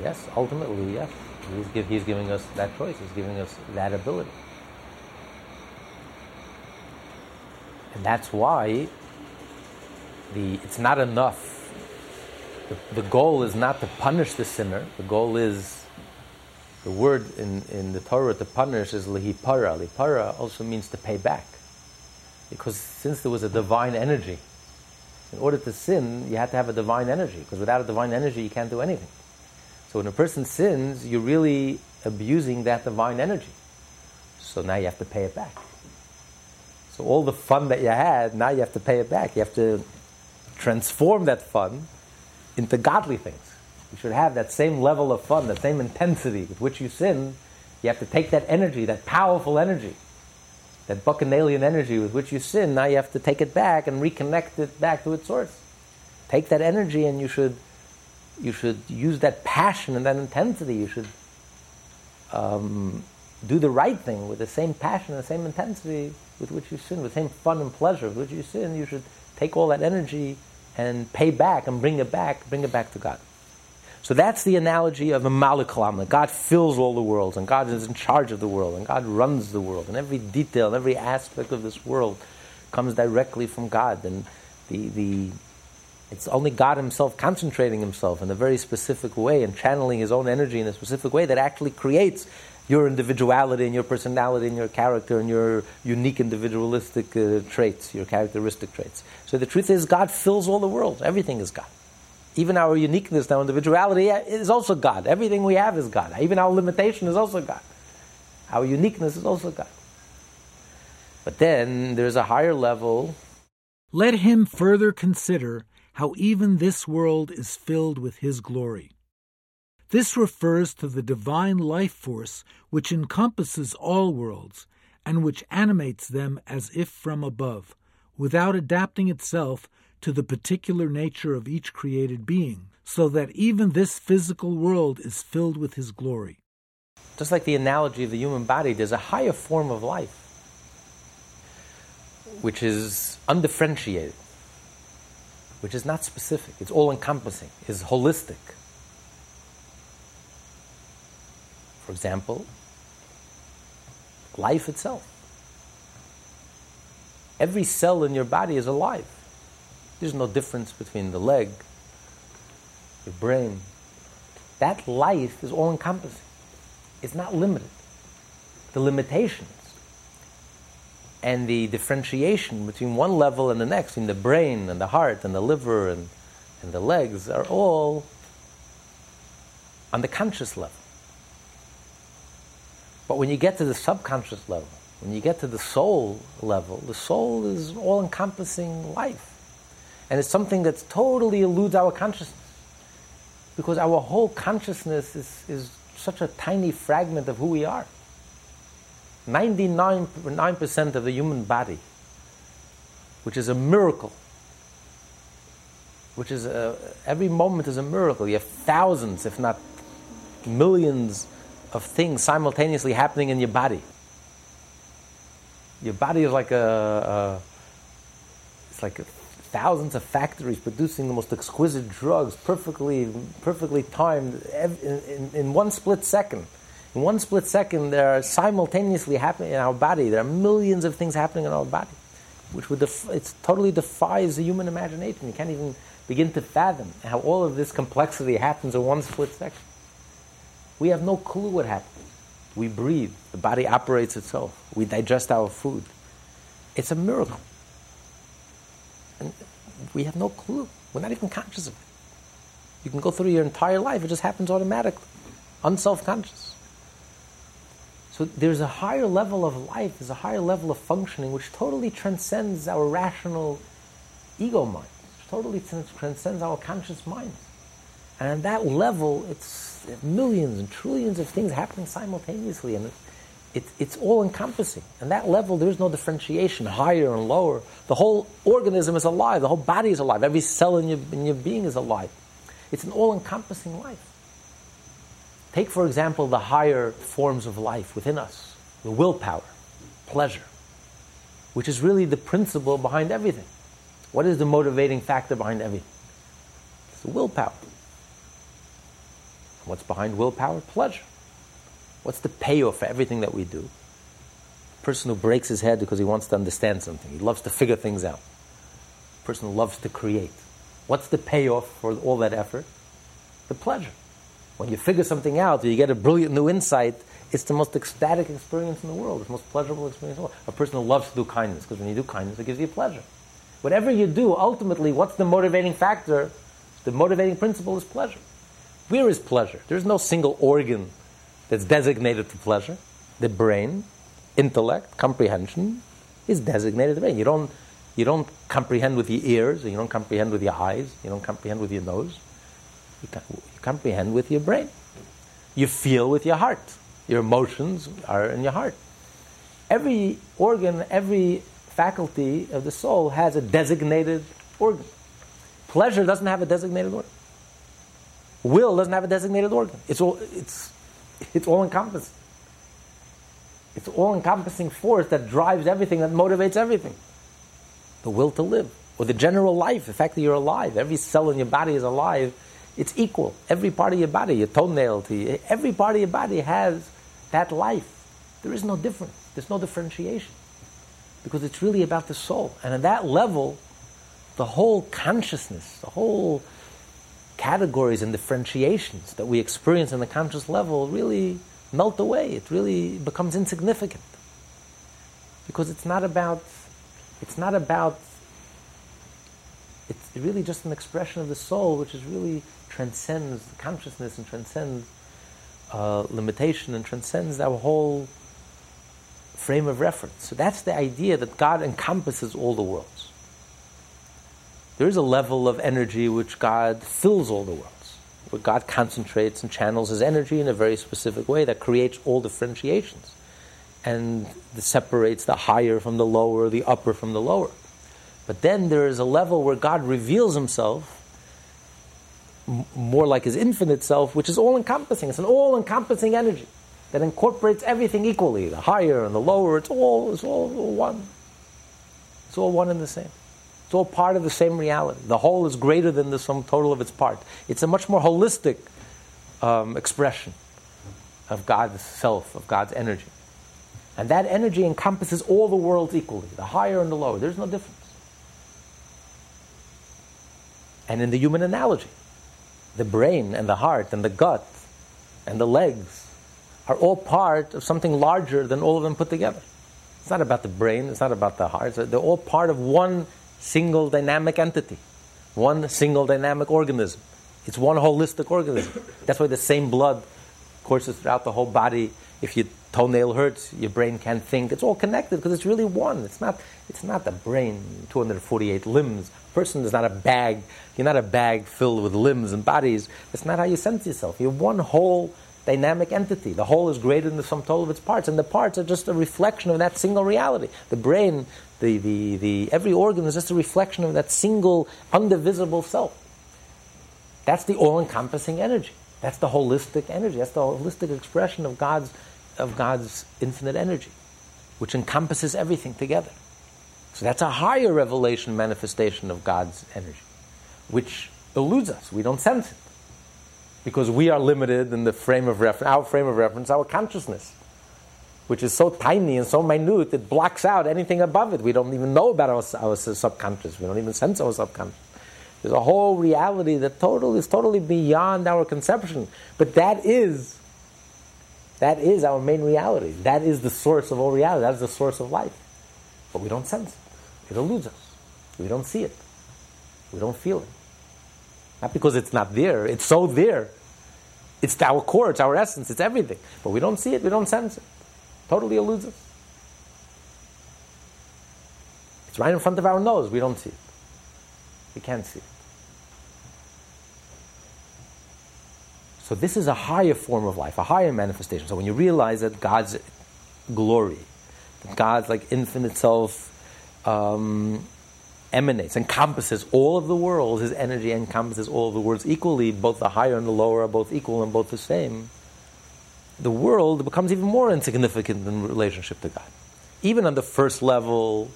Yes, ultimately, yes. He's, give, he's giving us that choice. He's giving us that ability. And that's why the, it's not enough. The, the goal is not to punish the sinner. The goal is, the word in, in the Torah to punish is lihipara. Lihipara also means to pay back. Because since there was a divine energy, in order to sin, you have to have a divine energy. Because without a divine energy, you can't do anything. So when a person sins, you're really abusing that divine energy. So now you have to pay it back. So all the fun that you had, now you have to pay it back. You have to transform that fun into godly things. You should have that same level of fun, that same intensity with which you sin. You have to take that energy, that powerful energy, that bacchanalian energy with which you sin. Now you have to take it back and reconnect it back to its source. Take that energy and you should, you should use that passion and that intensity. You should um, do the right thing with the same passion and the same intensity with which you sin, with the same fun and pleasure with which you sin. You should take all that energy and pay back and bring it back, bring it back to God. So that's the analogy of a malikalam, that God fills all the worlds, and God is in charge of the world, and God runs the world, and every detail, every aspect of this world comes directly from God. And the, the, it's only God Himself concentrating Himself in a very specific way and channeling His own energy in a specific way that actually creates your individuality and your personality and your character and your unique individualistic uh, traits, your characteristic traits. So the truth is, God fills all the world. Everything is God. Even our uniqueness, our individuality is also God. Everything we have is God. Even our limitation is also God. Our uniqueness is also God. But then there's a higher level. Let him further consider how even this world is filled with his glory. This refers to the divine life force which encompasses all worlds and which animates them as if from above, without adapting itself to the particular nature of each created being, so that even this physical world is filled with his glory. Just like the analogy of the human body, there's a higher form of life which is undifferentiated, which is not specific, it's all encompassing, is holistic. For example, life itself. Every cell in your body is alive. There's no difference between the leg, your brain. That life is all encompassing. It's not limited. The limitations and the differentiation between one level and the next, in the brain and the heart and the liver and, and the legs, are all on the conscious level. But when you get to the subconscious level, when you get to the soul level, the soul is all encompassing life. And it's something that totally eludes our consciousness. Because our whole consciousness is, is such a tiny fragment of who we are. 99% of the human body, which is a miracle, which is a, every moment is a miracle. You have thousands, if not millions, of things simultaneously happening in your body. Your body is like a, a it's like a, thousands of factories producing the most exquisite drugs, perfectly, perfectly timed in, in, in one split second. In one split second, there are simultaneously happening in our body. There are millions of things happening in our body, which would def- it totally defies the human imagination. You can't even begin to fathom how all of this complexity happens in one split second. We have no clue what happens. We breathe, the body operates itself, we digest our food. It's a miracle. And we have no clue. We're not even conscious of it. You can go through your entire life, it just happens automatically, unself conscious. So there's a higher level of life, there's a higher level of functioning which totally transcends our rational ego mind, totally transcends our conscious mind. And at that level, it's millions and trillions of things happening simultaneously, and it, it, it's all encompassing. And that level, there's no differentiation, higher and lower. The whole organism is alive, the whole body is alive, every cell in your, in your being is alive. It's an all encompassing life. Take, for example, the higher forms of life within us, the willpower, pleasure, which is really the principle behind everything. What is the motivating factor behind everything? It's the willpower. What's behind willpower? Pleasure. What's the payoff for everything that we do? A person who breaks his head because he wants to understand something. He loves to figure things out. A person who loves to create. What's the payoff for all that effort? The pleasure. When you figure something out, or you get a brilliant new insight, it's the most ecstatic experience in the world. It's the most pleasurable experience in the world. A person who loves to do kindness, because when you do kindness, it gives you pleasure. Whatever you do, ultimately, what's the motivating factor? The motivating principle is pleasure. Where is pleasure? There's no single organ that's designated to pleasure. The brain, intellect, comprehension is designated the brain. You don't, you don't comprehend with your ears, you don't comprehend with your eyes, you don't comprehend with your nose. You comprehend with your brain. You feel with your heart. Your emotions are in your heart. Every organ, every faculty of the soul has a designated organ. Pleasure doesn't have a designated organ. Will doesn't have a designated organ. It's all, it's, it's all encompassing. It's all encompassing force that drives everything, that motivates everything. The will to live, or the general life, the fact that you're alive. Every cell in your body is alive. It's equal. Every part of your body, your toenail, to every part of your body has that life. There is no difference. There's no differentiation. Because it's really about the soul. And at that level, the whole consciousness, the whole categories and differentiations that we experience on the conscious level really melt away. It really becomes insignificant. Because it's not about, it's not about, it's really just an expression of the soul which is really transcends consciousness and transcends uh, limitation and transcends our whole frame of reference. So that's the idea that God encompasses all the worlds there is a level of energy which God fills all the worlds, where God concentrates and channels his energy in a very specific way that creates all differentiations and separates the higher from the lower, the upper from the lower. But then there is a level where God reveals himself more like his infinite self, which is all encompassing. It's an all encompassing energy that incorporates everything equally the higher and the lower. It's all, it's all one. It's all one and the same. It's all part of the same reality. The whole is greater than the sum total of its part. It's a much more holistic um, expression of God's self, of God's energy. And that energy encompasses all the worlds equally, the higher and the lower. There's no difference. And in the human analogy, the brain and the heart and the gut and the legs are all part of something larger than all of them put together. It's not about the brain, it's not about the heart, they're all part of one single dynamic entity, one single dynamic organism. It's one holistic organism. That's why the same blood courses throughout the whole body. If your toenail hurts, your brain can't think. It's all connected because it's really one. It's not, it's not the brain, 248 limbs. A person is not a bag. You're not a bag filled with limbs and bodies. That's not how you sense yourself. You're one whole dynamic entity. The whole is greater than the sum total of its parts, and the parts are just a reflection of that single reality. The brain the, the, the, every organ is just a reflection of that single, undivisible self. That's the all encompassing energy. That's the holistic energy. That's the holistic expression of God's, of God's infinite energy, which encompasses everything together. So that's a higher revelation manifestation of God's energy, which eludes us. We don't sense it. Because we are limited in the frame of reference, our frame of reference, our consciousness which is so tiny and so minute, it blocks out anything above it. We don't even know about our, our subconscious. We don't even sense our subconscious. There's a whole reality that total is totally beyond our conception. But that is, that is our main reality. That is the source of all reality. That is the source of life. But we don't sense it. It eludes us. We don't see it. We don't feel it. Not because it's not there. It's so there. It's our core. It's our essence. It's everything. But we don't see it. We don't sense it. Totally eludes us. It's right in front of our nose. We don't see it. We can't see it. So this is a higher form of life, a higher manifestation. So when you realize that God's glory, that God's like infinite self um, emanates, encompasses all of the worlds, His energy encompasses all of the worlds equally. Both the higher and the lower are both equal and both the same. the world becomes even more insignificant in relationship to God. Even on the first level,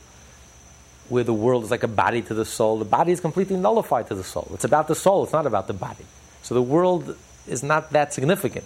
where the world is like a body to the soul, the body is completely nullified to the soul. It's about the soul, it's not about the body. So the world is not that significant.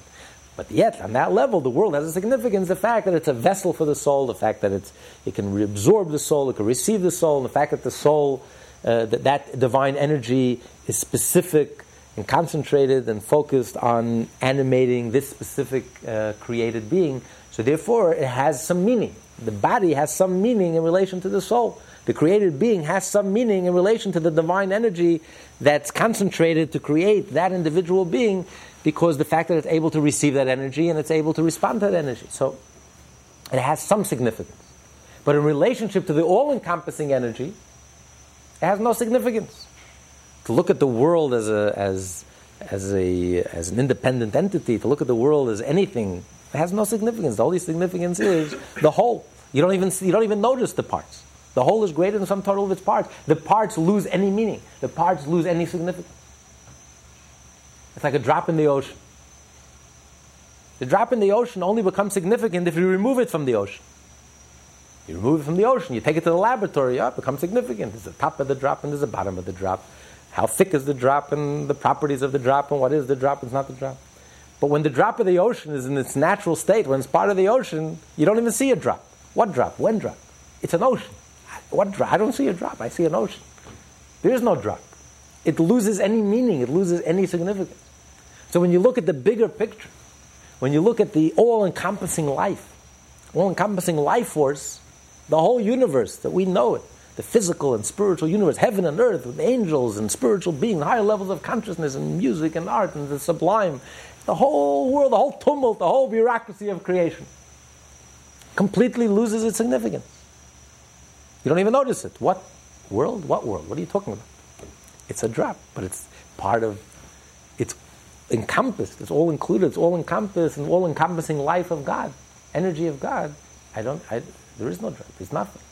But yet, on that level, the world has a significance. The fact that it's a vessel for the soul, the fact that it's, it can reabsorb the soul, it can receive the soul, and the fact that the soul, uh, that that divine energy is specific and concentrated and focused on animating this specific uh, created being. So therefore, it has some meaning. The body has some meaning in relation to the soul. The created being has some meaning in relation to the divine energy that's concentrated to create that individual being because the fact that it's able to receive that energy and it's able to respond to that energy. So it has some significance. But in relationship to the all encompassing energy, it has no significance. To look at the world as, a, as, as, a, as an independent entity, to look at the world as anything, it has no significance. The only significance is the whole. You don't even, you don't even notice the parts. The whole is greater than some total of its parts. The parts lose any meaning. The parts lose any significance. It's like a drop in the ocean. The drop in the ocean only becomes significant if you remove it from the ocean. You remove it from the ocean, you take it to the laboratory, yeah, it becomes significant. There's the top of the drop and there's the bottom of the drop. How thick is the drop and the properties of the drop and what is the drop and not the drop. But when the drop of the ocean is in its natural state, when it's part of the ocean, you don't even see a drop. What drop? When drop? It's an ocean. What? I don't see a drop. I see an ocean. There is no drop. It loses any meaning. It loses any significance. So when you look at the bigger picture, when you look at the all-encompassing life, all-encompassing life force, the whole universe that we know it, the physical and spiritual universe, heaven and earth, with angels and spiritual beings, higher levels of consciousness and music and art and the sublime, the whole world, the whole tumult, the whole bureaucracy of creation, completely loses its significance. You don't even notice it. What world? What world? What are you talking about? It's a drop, but it's part of, it's encompassed, it's all included, it's all encompassed, and all encompassing life of God, energy of God. I don't, I, there is no drop, there's nothing.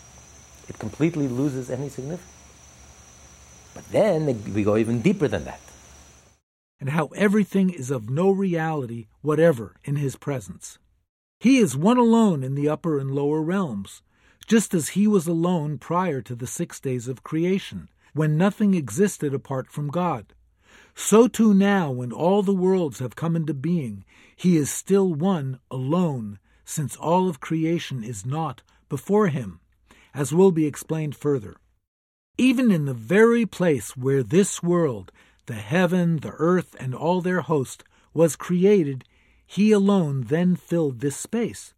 It completely loses any significance. But then we go even deeper than that. And how everything is of no reality whatever in his presence. He is one alone in the upper and lower realms just as he was alone prior to the six days of creation, when nothing existed apart from God. So too now, when all the worlds have come into being, he is still one alone, since all of creation is naught before him, as will be explained further. Even in the very place where this world, the heaven, the earth, and all their host, was created, he alone then filled this space.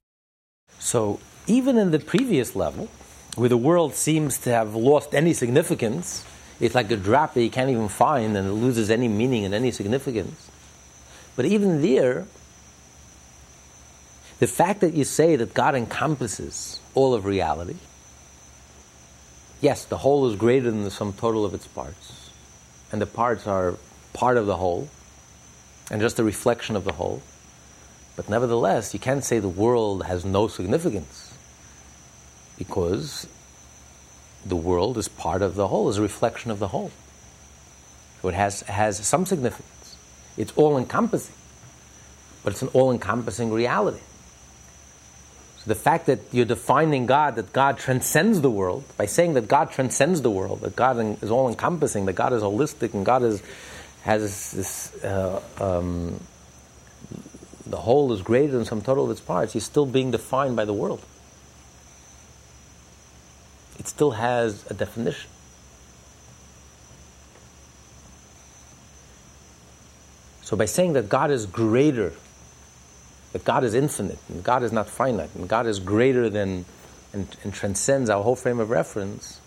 So even in the previous level, where the world seems to have lost any significance, it's like a drop that you can't even find and it loses any meaning and any significance. But even there, the fact that you say that God encompasses all of reality, yes, the whole is greater than the sum total of its parts, and the parts are part of the whole, and just a reflection of the whole. But nevertheless, you can't say the world has no significance because the world is part of the whole, is a reflection of the whole. So it has, has some significance. It's all encompassing, but it's an all encompassing reality. So the fact that you're defining God, that God transcends the world, by saying that God transcends the world, that God is all encompassing, that God is holistic, and God is, has this. Uh, um, the whole is greater than some total of its parts, he's still being defined by the world it still has a definition. So by saying that God is greater, that God is infinite, and God is not finite, and God is greater than and, and transcends our whole frame of reference,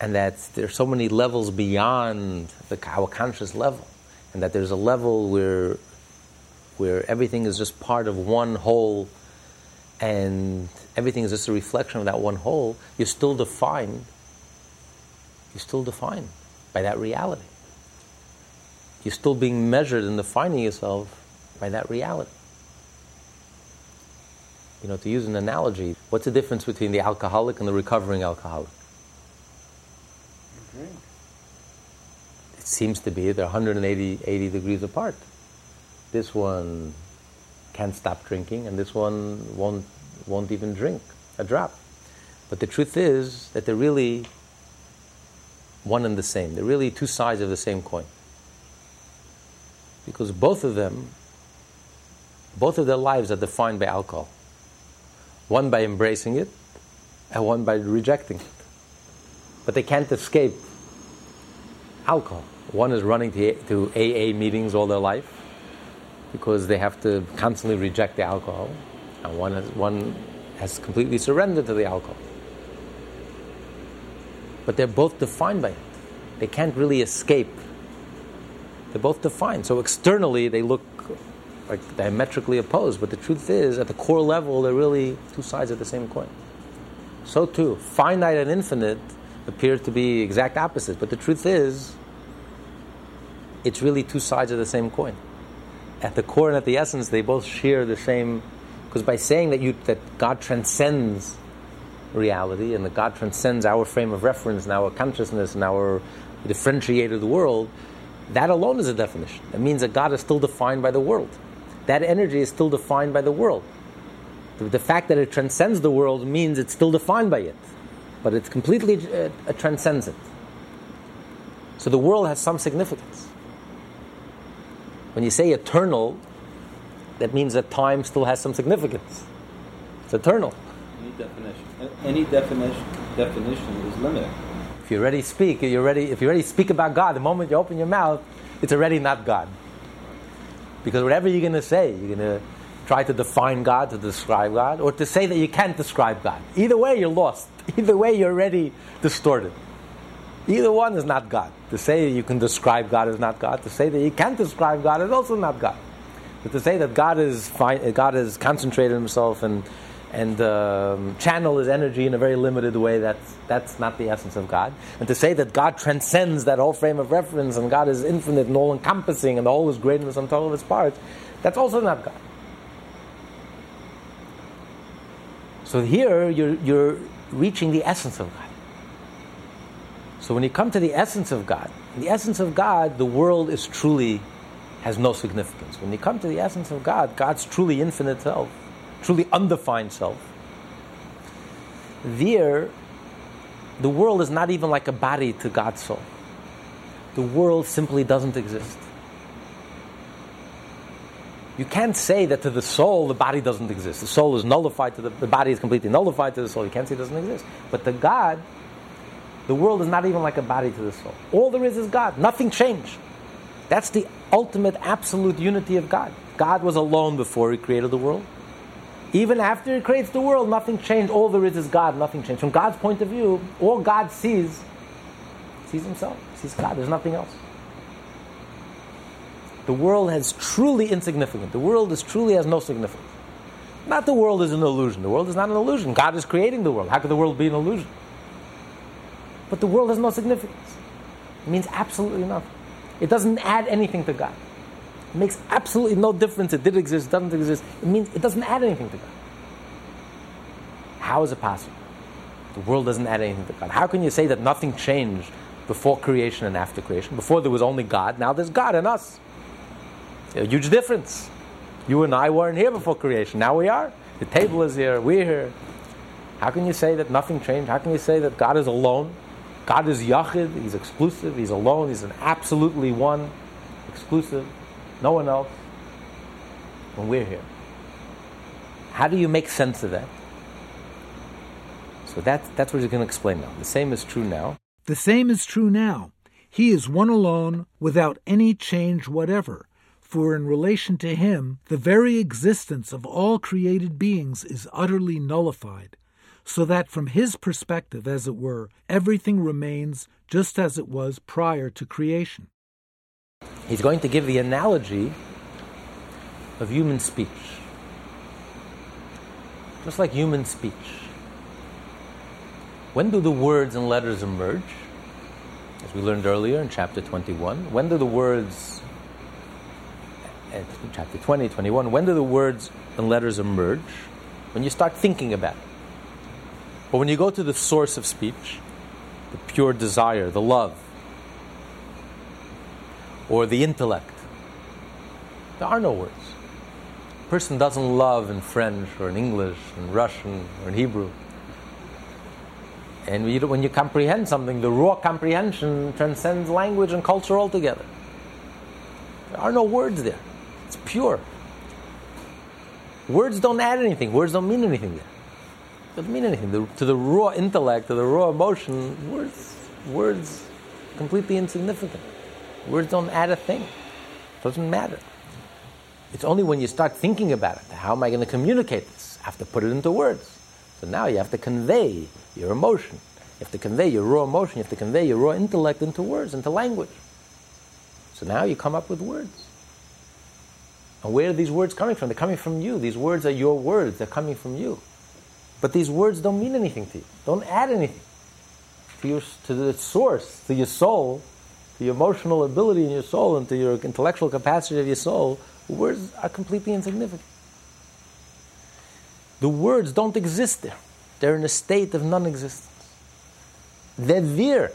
and that there are so many levels beyond the, our conscious level, and that there's a level where where everything is just part of one whole and everything is just a reflection of that one whole, you're still defined. You're still defined by that reality. You're still being measured and defining yourself by that reality. You know, to use an analogy, what's the difference between the alcoholic and the recovering alcoholic? It seems to be they're 180 80 degrees apart. This one can't stop drinking, and this one won't, won't even drink a drop. But the truth is that they're really one and the same. They're really two sides of the same coin. Because both of them, both of their lives are defined by alcohol. One by embracing it, and one by rejecting it. But they can't escape alcohol. One is running to, to AA meetings all their life because they have to constantly reject the alcohol, and one has, one has completely surrendered to the alcohol. But they're both defined by it. They can't really escape. They're both defined. So externally, they look like diametrically opposed, but the truth is, at the core level, they're really two sides of the same coin. So too, finite and infinite appear to be exact opposites, but the truth is, it's really two sides of the same coin. At the core and at the essence, they both share the same. Because by saying that you that God transcends reality and that God transcends our frame of reference and our consciousness and our differentiated world, that alone is a definition. It means that God is still defined by the world. That energy is still defined by the world. The, the fact that it transcends the world means it's still defined by it, but it's completely uh, transcends it. So the world has some significance. When you say eternal, that means that time still has some significance. It's eternal. Any definition, any definition, definition is limited. If you already speak, you already, if you already speak about God, the moment you open your mouth, it's already not God. Because whatever you're going to say, you're going to try to define God, to describe God, or to say that you can't describe God. Either way, you're lost. Either way, you're already distorted. Either one is not God. To say you can describe God is not God. To say that you can't describe God is also not God. But to say that God is fine, God is concentrated himself and and um, channel his energy in a very limited way, that's, that's not the essence of God. And to say that God transcends that whole frame of reference and God is infinite and all encompassing and all is greatness the total of its parts, that's also not God. So here you're, you're reaching the essence of God. So when you come to the essence of God, the essence of God, the world is truly has no significance. When you come to the essence of God, God's truly infinite self truly undefined self, there, the world is not even like a body to God's soul. The world simply doesn't exist. You can't say that to the soul the body doesn't exist. The soul is nullified to the, the body is completely nullified to the soul. You can't say it doesn't exist. But to God, the world is not even like a body to the soul. All there is is God. Nothing changed. That's the ultimate absolute unity of God. God was alone before he created the world. Even after He creates the world, nothing changed. All there is is God, nothing changed. From God's point of view, all God sees, sees Himself, sees God. There's nothing else. The world has truly insignificant. The world is truly has no significance. Not the world is an illusion. The world is not an illusion. God is creating the world. How could the world be an illusion? But the world has no significance. It means absolutely nothing. It doesn't add anything to God. It makes absolutely no difference. It did exist, doesn't exist. It means it doesn't add anything to God. How is it possible? The world doesn't add anything to God. How can you say that nothing changed before creation and after creation? Before there was only God, now there's God and us. A huge difference. You and I weren't here before creation. Now we are. The table is here. We're here. How can you say that nothing changed? How can you say that God is alone? God is Yachid. He's exclusive. He's alone. He's an absolutely one, exclusive no one else, when we're here. How do you make sense of that? So that, that's what he's going to explain now. The same is true now. The same is true now. He is one alone without any change whatever, for in relation to him, the very existence of all created beings is utterly nullified, so that from his perspective, as it were, everything remains just as it was prior to creation he's going to give the analogy of human speech. Just like human speech. When do the words and letters emerge? As we learned earlier in chapter 21. When do the words, eh, chapter 20, 21, when do the words and letters emerge? When you start thinking about it. Or when you go to the source of speech, the pure desire, the love, or the intellect. There are no words. a person doesn't love in French or in English, or in Russian or in Hebrew. And when you comprehend something, the raw comprehension transcends language and culture altogether. There are no words there. It's pure. Words don't add anything. Words don't mean anything there. Doesn't mean anything. The, to the raw intellect, to the raw emotion, words, words, completely insignificant. Words don't add a thing. It doesn't matter. It's only when you start thinking about it. How am I going to communicate this? I have to put it into words. So now you have to convey your emotion. You have to convey your raw emotion. You have to convey your raw intellect into words, into language. So now you come up with words. And where are these words coming from? They're coming from you. These words are your words. They're coming from you. But these words don't mean anything to you. Don't add anything to your to the source, to your soul, to your emotional ability in your soul, and to your intellectual capacity of your soul. Words are completely insignificant. The words don't exist there. They're in a state of non-existence. They're there.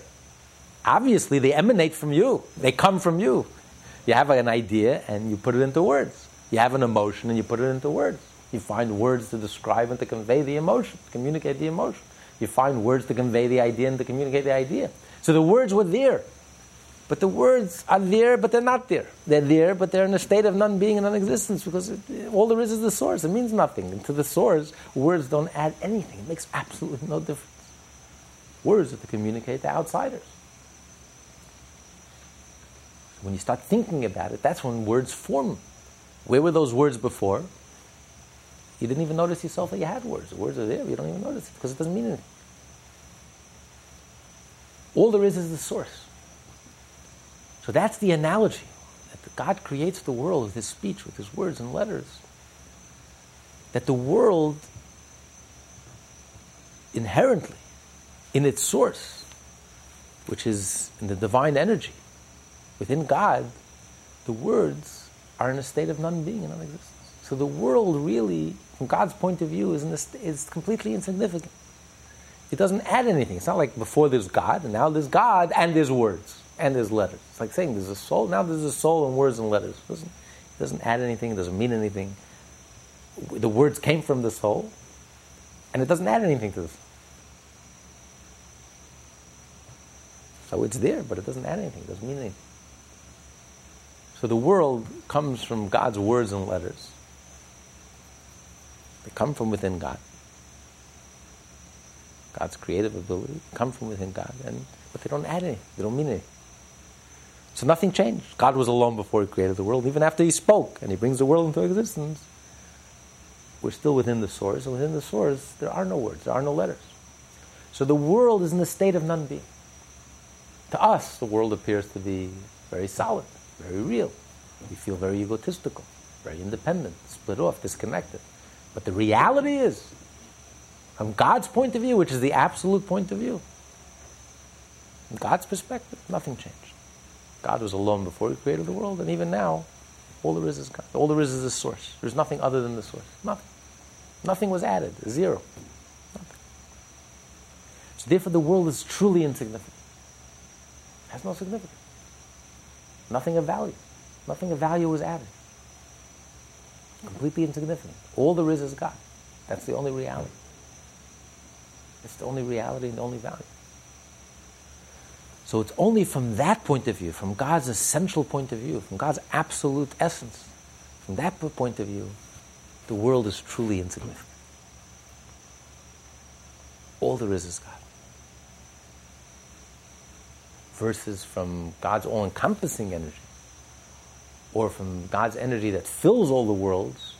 Obviously, they emanate from you. They come from you. You have an idea and you put it into words. You have an emotion and you put it into words. You find words to describe and to convey the emotion, to communicate the emotion. You find words to convey the idea and to communicate the idea. So the words were there. But the words are there, but they're not there. They're there, but they're in a state of non being and non existence because it, all there is is the source. It means nothing. And to the source, words don't add anything. It makes absolutely no difference. Words are to communicate to outsiders. When you start thinking about it, that's when words form. Where were those words before? You didn't even notice yourself that you had words. The words are there, you don't even notice it because it doesn't mean anything. All there is is the source. So that's the analogy. That God creates the world with his speech, with his words and letters. That the world inherently, in its source, which is in the divine energy, within God, the words are in a state of non being and non existence. So the world really, from God's point of view, is, is completely insignificant. It doesn't add anything. It's not like before there's God, and now there's God, and there's words, and there's letters. It's like saying there's a soul, now there's a soul and words and letters. It doesn't, it doesn't add anything, it doesn't mean anything. The words came from the soul, and it doesn't add anything to this. So it's there, but it doesn't add anything, it doesn't mean anything. So the world comes from God's words and letters. They come from within God. God's creative ability come from within God, and but they don't add anything. They don't mean anything. So nothing changed. God was alone before He created the world. Even after He spoke and He brings the world into existence, we're still within the source, and within the source there are no words, there are no letters. So the world is in a state of non-being. To us, the world appears to be very solid very real. We feel very egotistical, very independent, split off, disconnected. But the reality is, from God's point of view, which is the absolute point of view, from God's perspective, nothing changed. God was alone before He created the world, and even now, all there is is God. All there is is the source. There's nothing other than the source. Nothing. Nothing was added. Zero. Nothing. So therefore, the world is truly insignificant. It has no significance. Nothing of value. Nothing of value was added. Completely insignificant. All there is is God. That's the only reality. It's the only reality and the only value. So it's only from that point of view, from God's essential point of view, from God's absolute essence, from that point of view, the world is truly insignificant. All there is is God versus from God's all encompassing energy or from God's energy that fills all the worlds,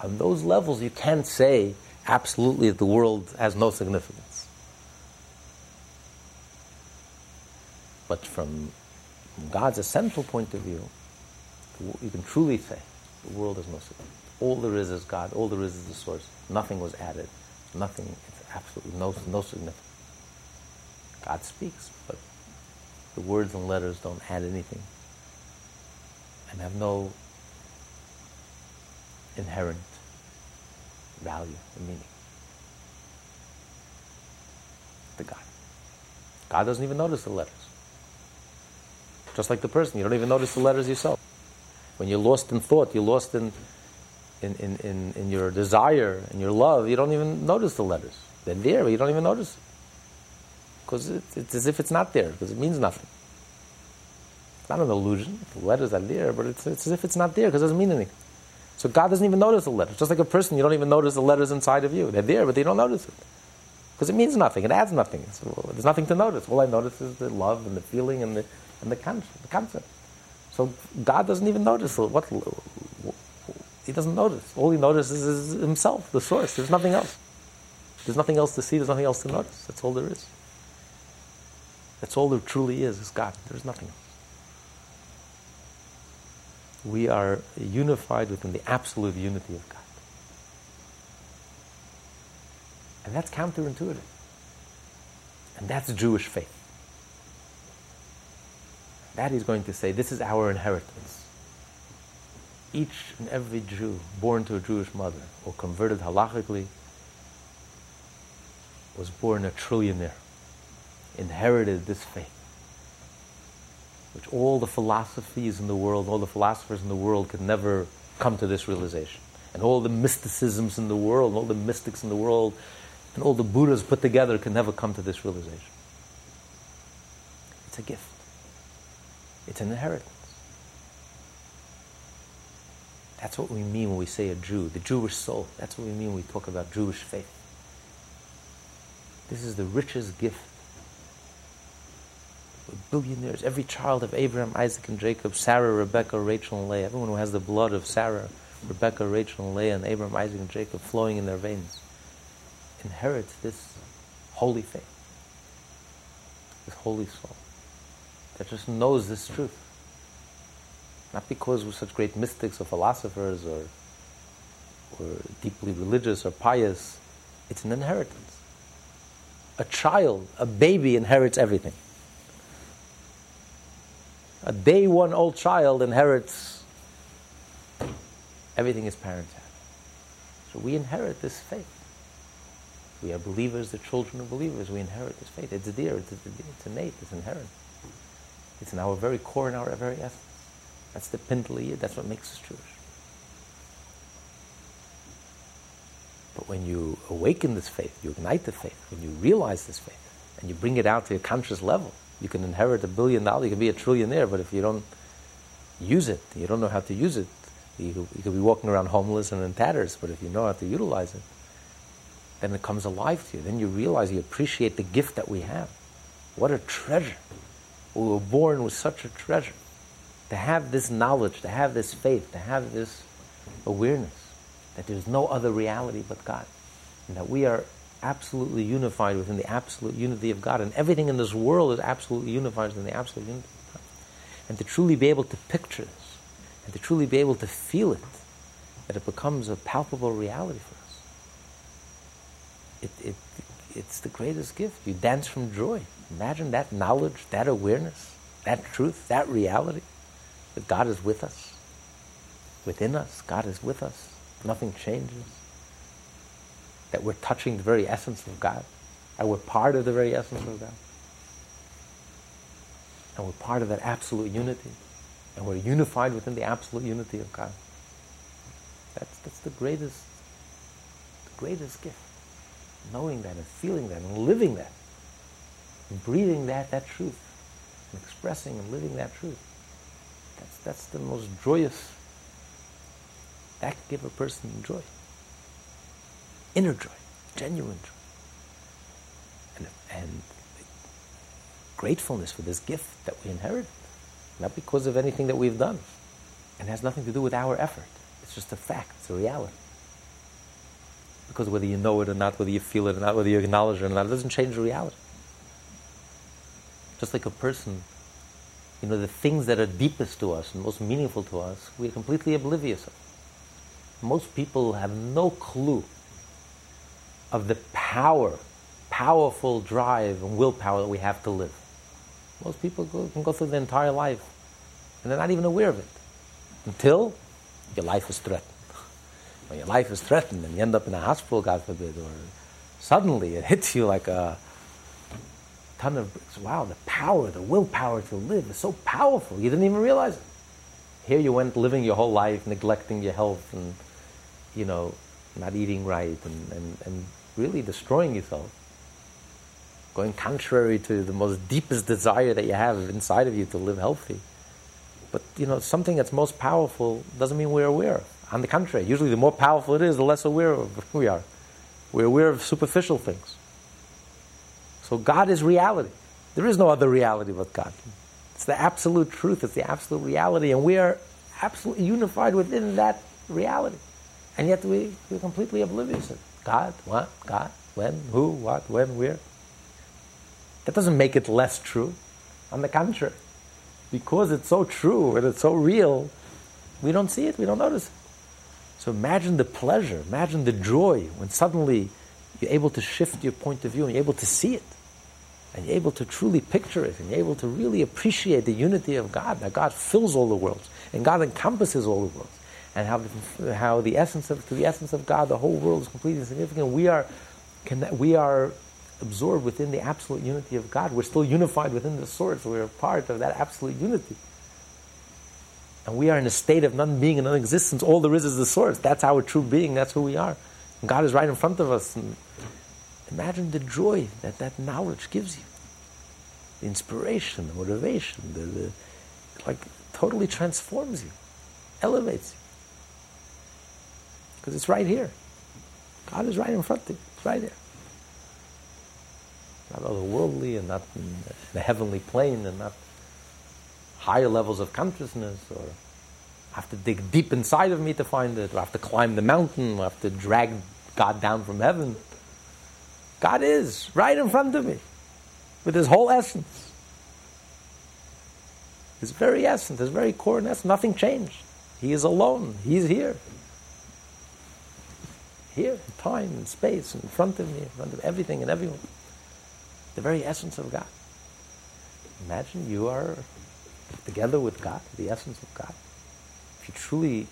on those levels you can't say absolutely that the world has no significance. But from, God's essential point of view, you can truly say the world has no significance. All there is is God, all there is is the source. Nothing was added, nothing, it's absolutely no, no significance. God speaks, but the words and letters don't add anything and have no inherent value and meaning to God. God doesn't even notice the letters. Just like the person, you don't even notice the letters yourself. When you're lost in thought, you're lost in in, in, in, in your desire and your love, you don't even notice the letters. They're there, but you don't even notice it. Because it's, it's as if it's not there, because it means nothing. It's not an illusion. The letters are there, but it's, it's as if it's not there because it doesn't mean anything. So God doesn't even notice the letters. Just like a person, you don't even notice the letters inside of you. They're there, but they don't notice it. Because it means nothing. It adds nothing. So there's nothing to notice. All I notice is the love and the feeling and the, and the, concept. So God doesn't even notice what he doesn't notice. All he notices is himself, the source. There's nothing else. There's nothing else to see. There's nothing else to notice. That's all there is. That's all there truly is. Is God. There's nothing else we are unified within the absolute unity of God. And that's counterintuitive. And that's Jewish faith. That is going to say, this is our inheritance. Each and every Jew born to a Jewish mother or converted halachically was born a trillionaire, inherited this faith which all the philosophies in the world, all the philosophers in the world could never come to this realization. And all the mysticisms in the world, all the mystics in the world, and all the Buddhas put together can never come to this realization. It's a gift. It's an inheritance. That's what we mean when we say a Jew, the Jewish soul. That's what we mean when we talk about Jewish faith. This is the richest gift billionaires. Every child of Abraham, Isaac, and Jacob, Sarah, Rebecca, Rachel, and Leah. Everyone who has the blood of Sarah, Rebecca, Rachel, and Leah, and Abraham, Isaac, and Jacob flowing in their veins inherits this holy faith, this holy soul that just knows this truth. Not because we're such great mystics or philosophers or, or deeply religious or pious. It's an inheritance. A child, a baby inherits everything. A day one old child inherits everything his parents have. So we inherit this faith. We are believers, the children of believers. We inherit this faith. It's dear, it's, it's innate, it's inherent. It's in our very core, in our very essence. That's the pintli, that's what makes us Jewish. But when you awaken this faith, you ignite the faith, when you realize this faith, and you bring it out to a conscious level, you can inherit a billion dollars, you can be a trillionaire, but if you don't use it, you don't know how to use it, you, you could be walking around homeless and in tatters, but if you know how to utilize it, then it comes alive to you. Then you realize you appreciate the gift that we have. What a treasure. We were born with such a treasure. To have this knowledge, to have this faith, to have this awareness that there's no other reality but God, and that we are absolutely unified within the absolute unity of God. And everything in this world is absolutely unified within the absolute unity of God. And to truly be able to picture this, and to truly be able to feel it, that it becomes a palpable reality for us. It, it, it's the greatest gift. You dance from joy. Imagine that knowledge, that awareness, that truth, that reality that God is with us, within us. God is with us. Nothing changes that we're touching the very essence of God, and we're part of the very essence of God. And we're part of that absolute unity, and we're unified within the absolute unity of God. That's, that's the greatest, the greatest gift. Knowing that and feeling that and living that, and breathing that, that truth, and expressing and living that truth. That's, that's the most joyous, that can give a person joy inner joy, genuine joy. And, and gratefulness for this gift that we inherited, not because of anything that we've done. And has nothing to do with our effort. It's just a fact, it's a reality. Because whether you know it or not, whether you feel it or not, whether you acknowledge it or not, it doesn't change the reality. Just like a person, you know, the things that are deepest to us and most meaningful to us, we're completely oblivious of. Most people have no clue of the power, powerful drive and willpower that we have to live. Most people go, can go through their entire life and they're not even aware of it until your life is threatened. When your life is threatened and you end up in a hospital, God forbid, or suddenly it hits you like a ton of bricks. Wow, the power, the willpower to live is so powerful. You didn't even realize it. Here you went living your whole life, neglecting your health and you know, not eating right and, and, and really destroying yourself, going contrary to the most deepest desire that you have inside of you to live healthy. But you know, something that's most powerful doesn't mean we're aware. On the contrary, usually the more powerful it is, the less aware we are. We're aware of superficial things. So God is reality. There is no other reality but God. It's the absolute truth, it's the absolute reality, and we are absolutely unified within that reality. And yet we, we're completely oblivious of God, what, God, when, who, what, when, where. That doesn't make it less true. On the contrary, because it's so true and it's so real, we don't see it, we don't notice it. So imagine the pleasure, imagine the joy when suddenly you're able to shift your point of view and you're able to see it. And you're able to truly picture it and you're able to really appreciate the unity of God, that God fills all the worlds and God encompasses all the worlds. And how, how the essence of to the essence of God, the whole world is completely significant. We are, we are absorbed within the absolute unity of God. We're still unified within the source. We're part of that absolute unity. And we are in a state of non being and non existence. All there is is the source. That's our true being. That's who we are. And God is right in front of us. And imagine the joy that that knowledge gives you the inspiration, the motivation, the, the like totally transforms you, elevates you. Because it's right here. God is right in front of you. It's right there. Not otherworldly and not in the heavenly plane and not higher levels of consciousness or I have to dig deep inside of me to find it, or I have to climb the mountain, or I have to drag God down from heaven. God is right in front of me with his whole essence. His very essence, his very core and essence, nothing changed. He is alone. He's here. Here, time and space, in front of me, in front of everything and everyone. The very essence of God. Imagine you are together with God, the essence of God. If you truly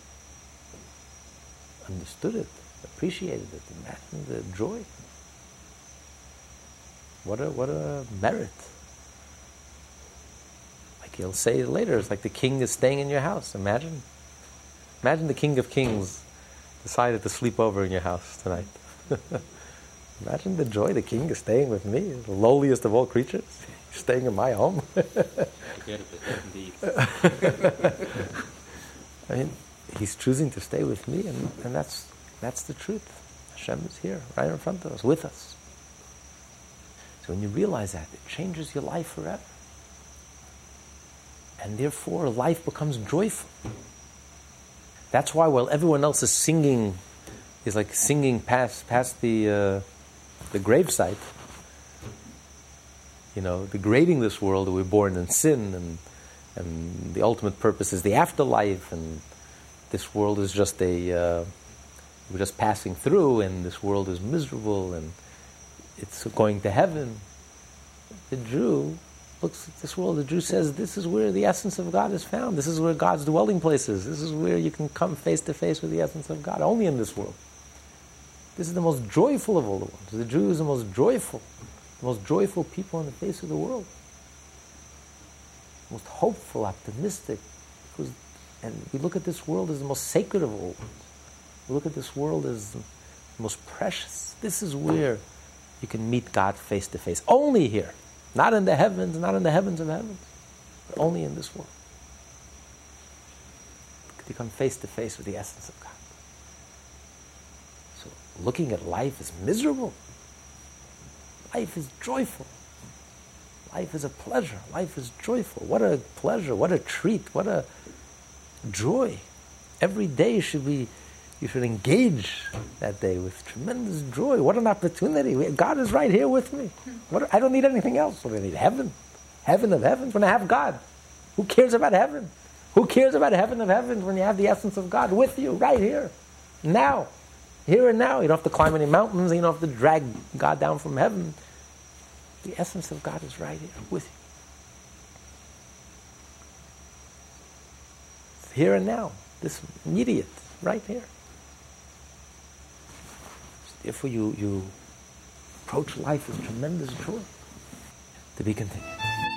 understood it, appreciated it, imagine the joy. What a what a merit. Like he'll say later, it's like the king is staying in your house. Imagine. Imagine the king of kings decided to sleep over in your house tonight. Imagine the joy the king is staying with me, the lowliest of all creatures, staying in my home. I mean, he's choosing to stay with me, and, and that's, that's the truth. Hashem is here, right in front of us, with us. So when you realize that, it changes your life forever. And therefore, life becomes joyful. That's why while everyone else is singing, is like singing past, past the, uh, the gravesite, you know, degrading this world we're born in sin and, and the ultimate purpose is the afterlife and this world is just a, uh, we're just passing through and this world is miserable and it's going to heaven. The Jew looks at this world, the Jew says, This is where the essence of God is found. This is where God's dwelling place is. This is where you can come face to face with the essence of God, only in this world. This is the most joyful of all the ones. The Jew is the most joyful, the most joyful people on the face of the world. Most hopeful, optimistic. Because, and we look at this world as the most sacred of all. We look at this world as the most precious. This is where you can meet God face to face. Only here. Not in the heavens, not in the heavens of heavens, but only in this world. You come face to face with the essence of God. So looking at life is miserable. Life is joyful. Life is a pleasure. Life is joyful. What a pleasure. What a treat. What a joy. Every day should be you should engage that day with tremendous joy. What an opportunity. God is right here with me. What, I don't need anything else. What I need? Heaven. Heaven of heavens when I have God. Who cares about heaven? Who cares about heaven of heavens when you have the essence of God with you right here? Now. Here and now. You don't have to climb any mountains. You don't have to drag God down from heaven. The essence of God is right here with you. Here and now. This immediate, right here. Therefore, you, you approach life with tremendous joy. To be continued.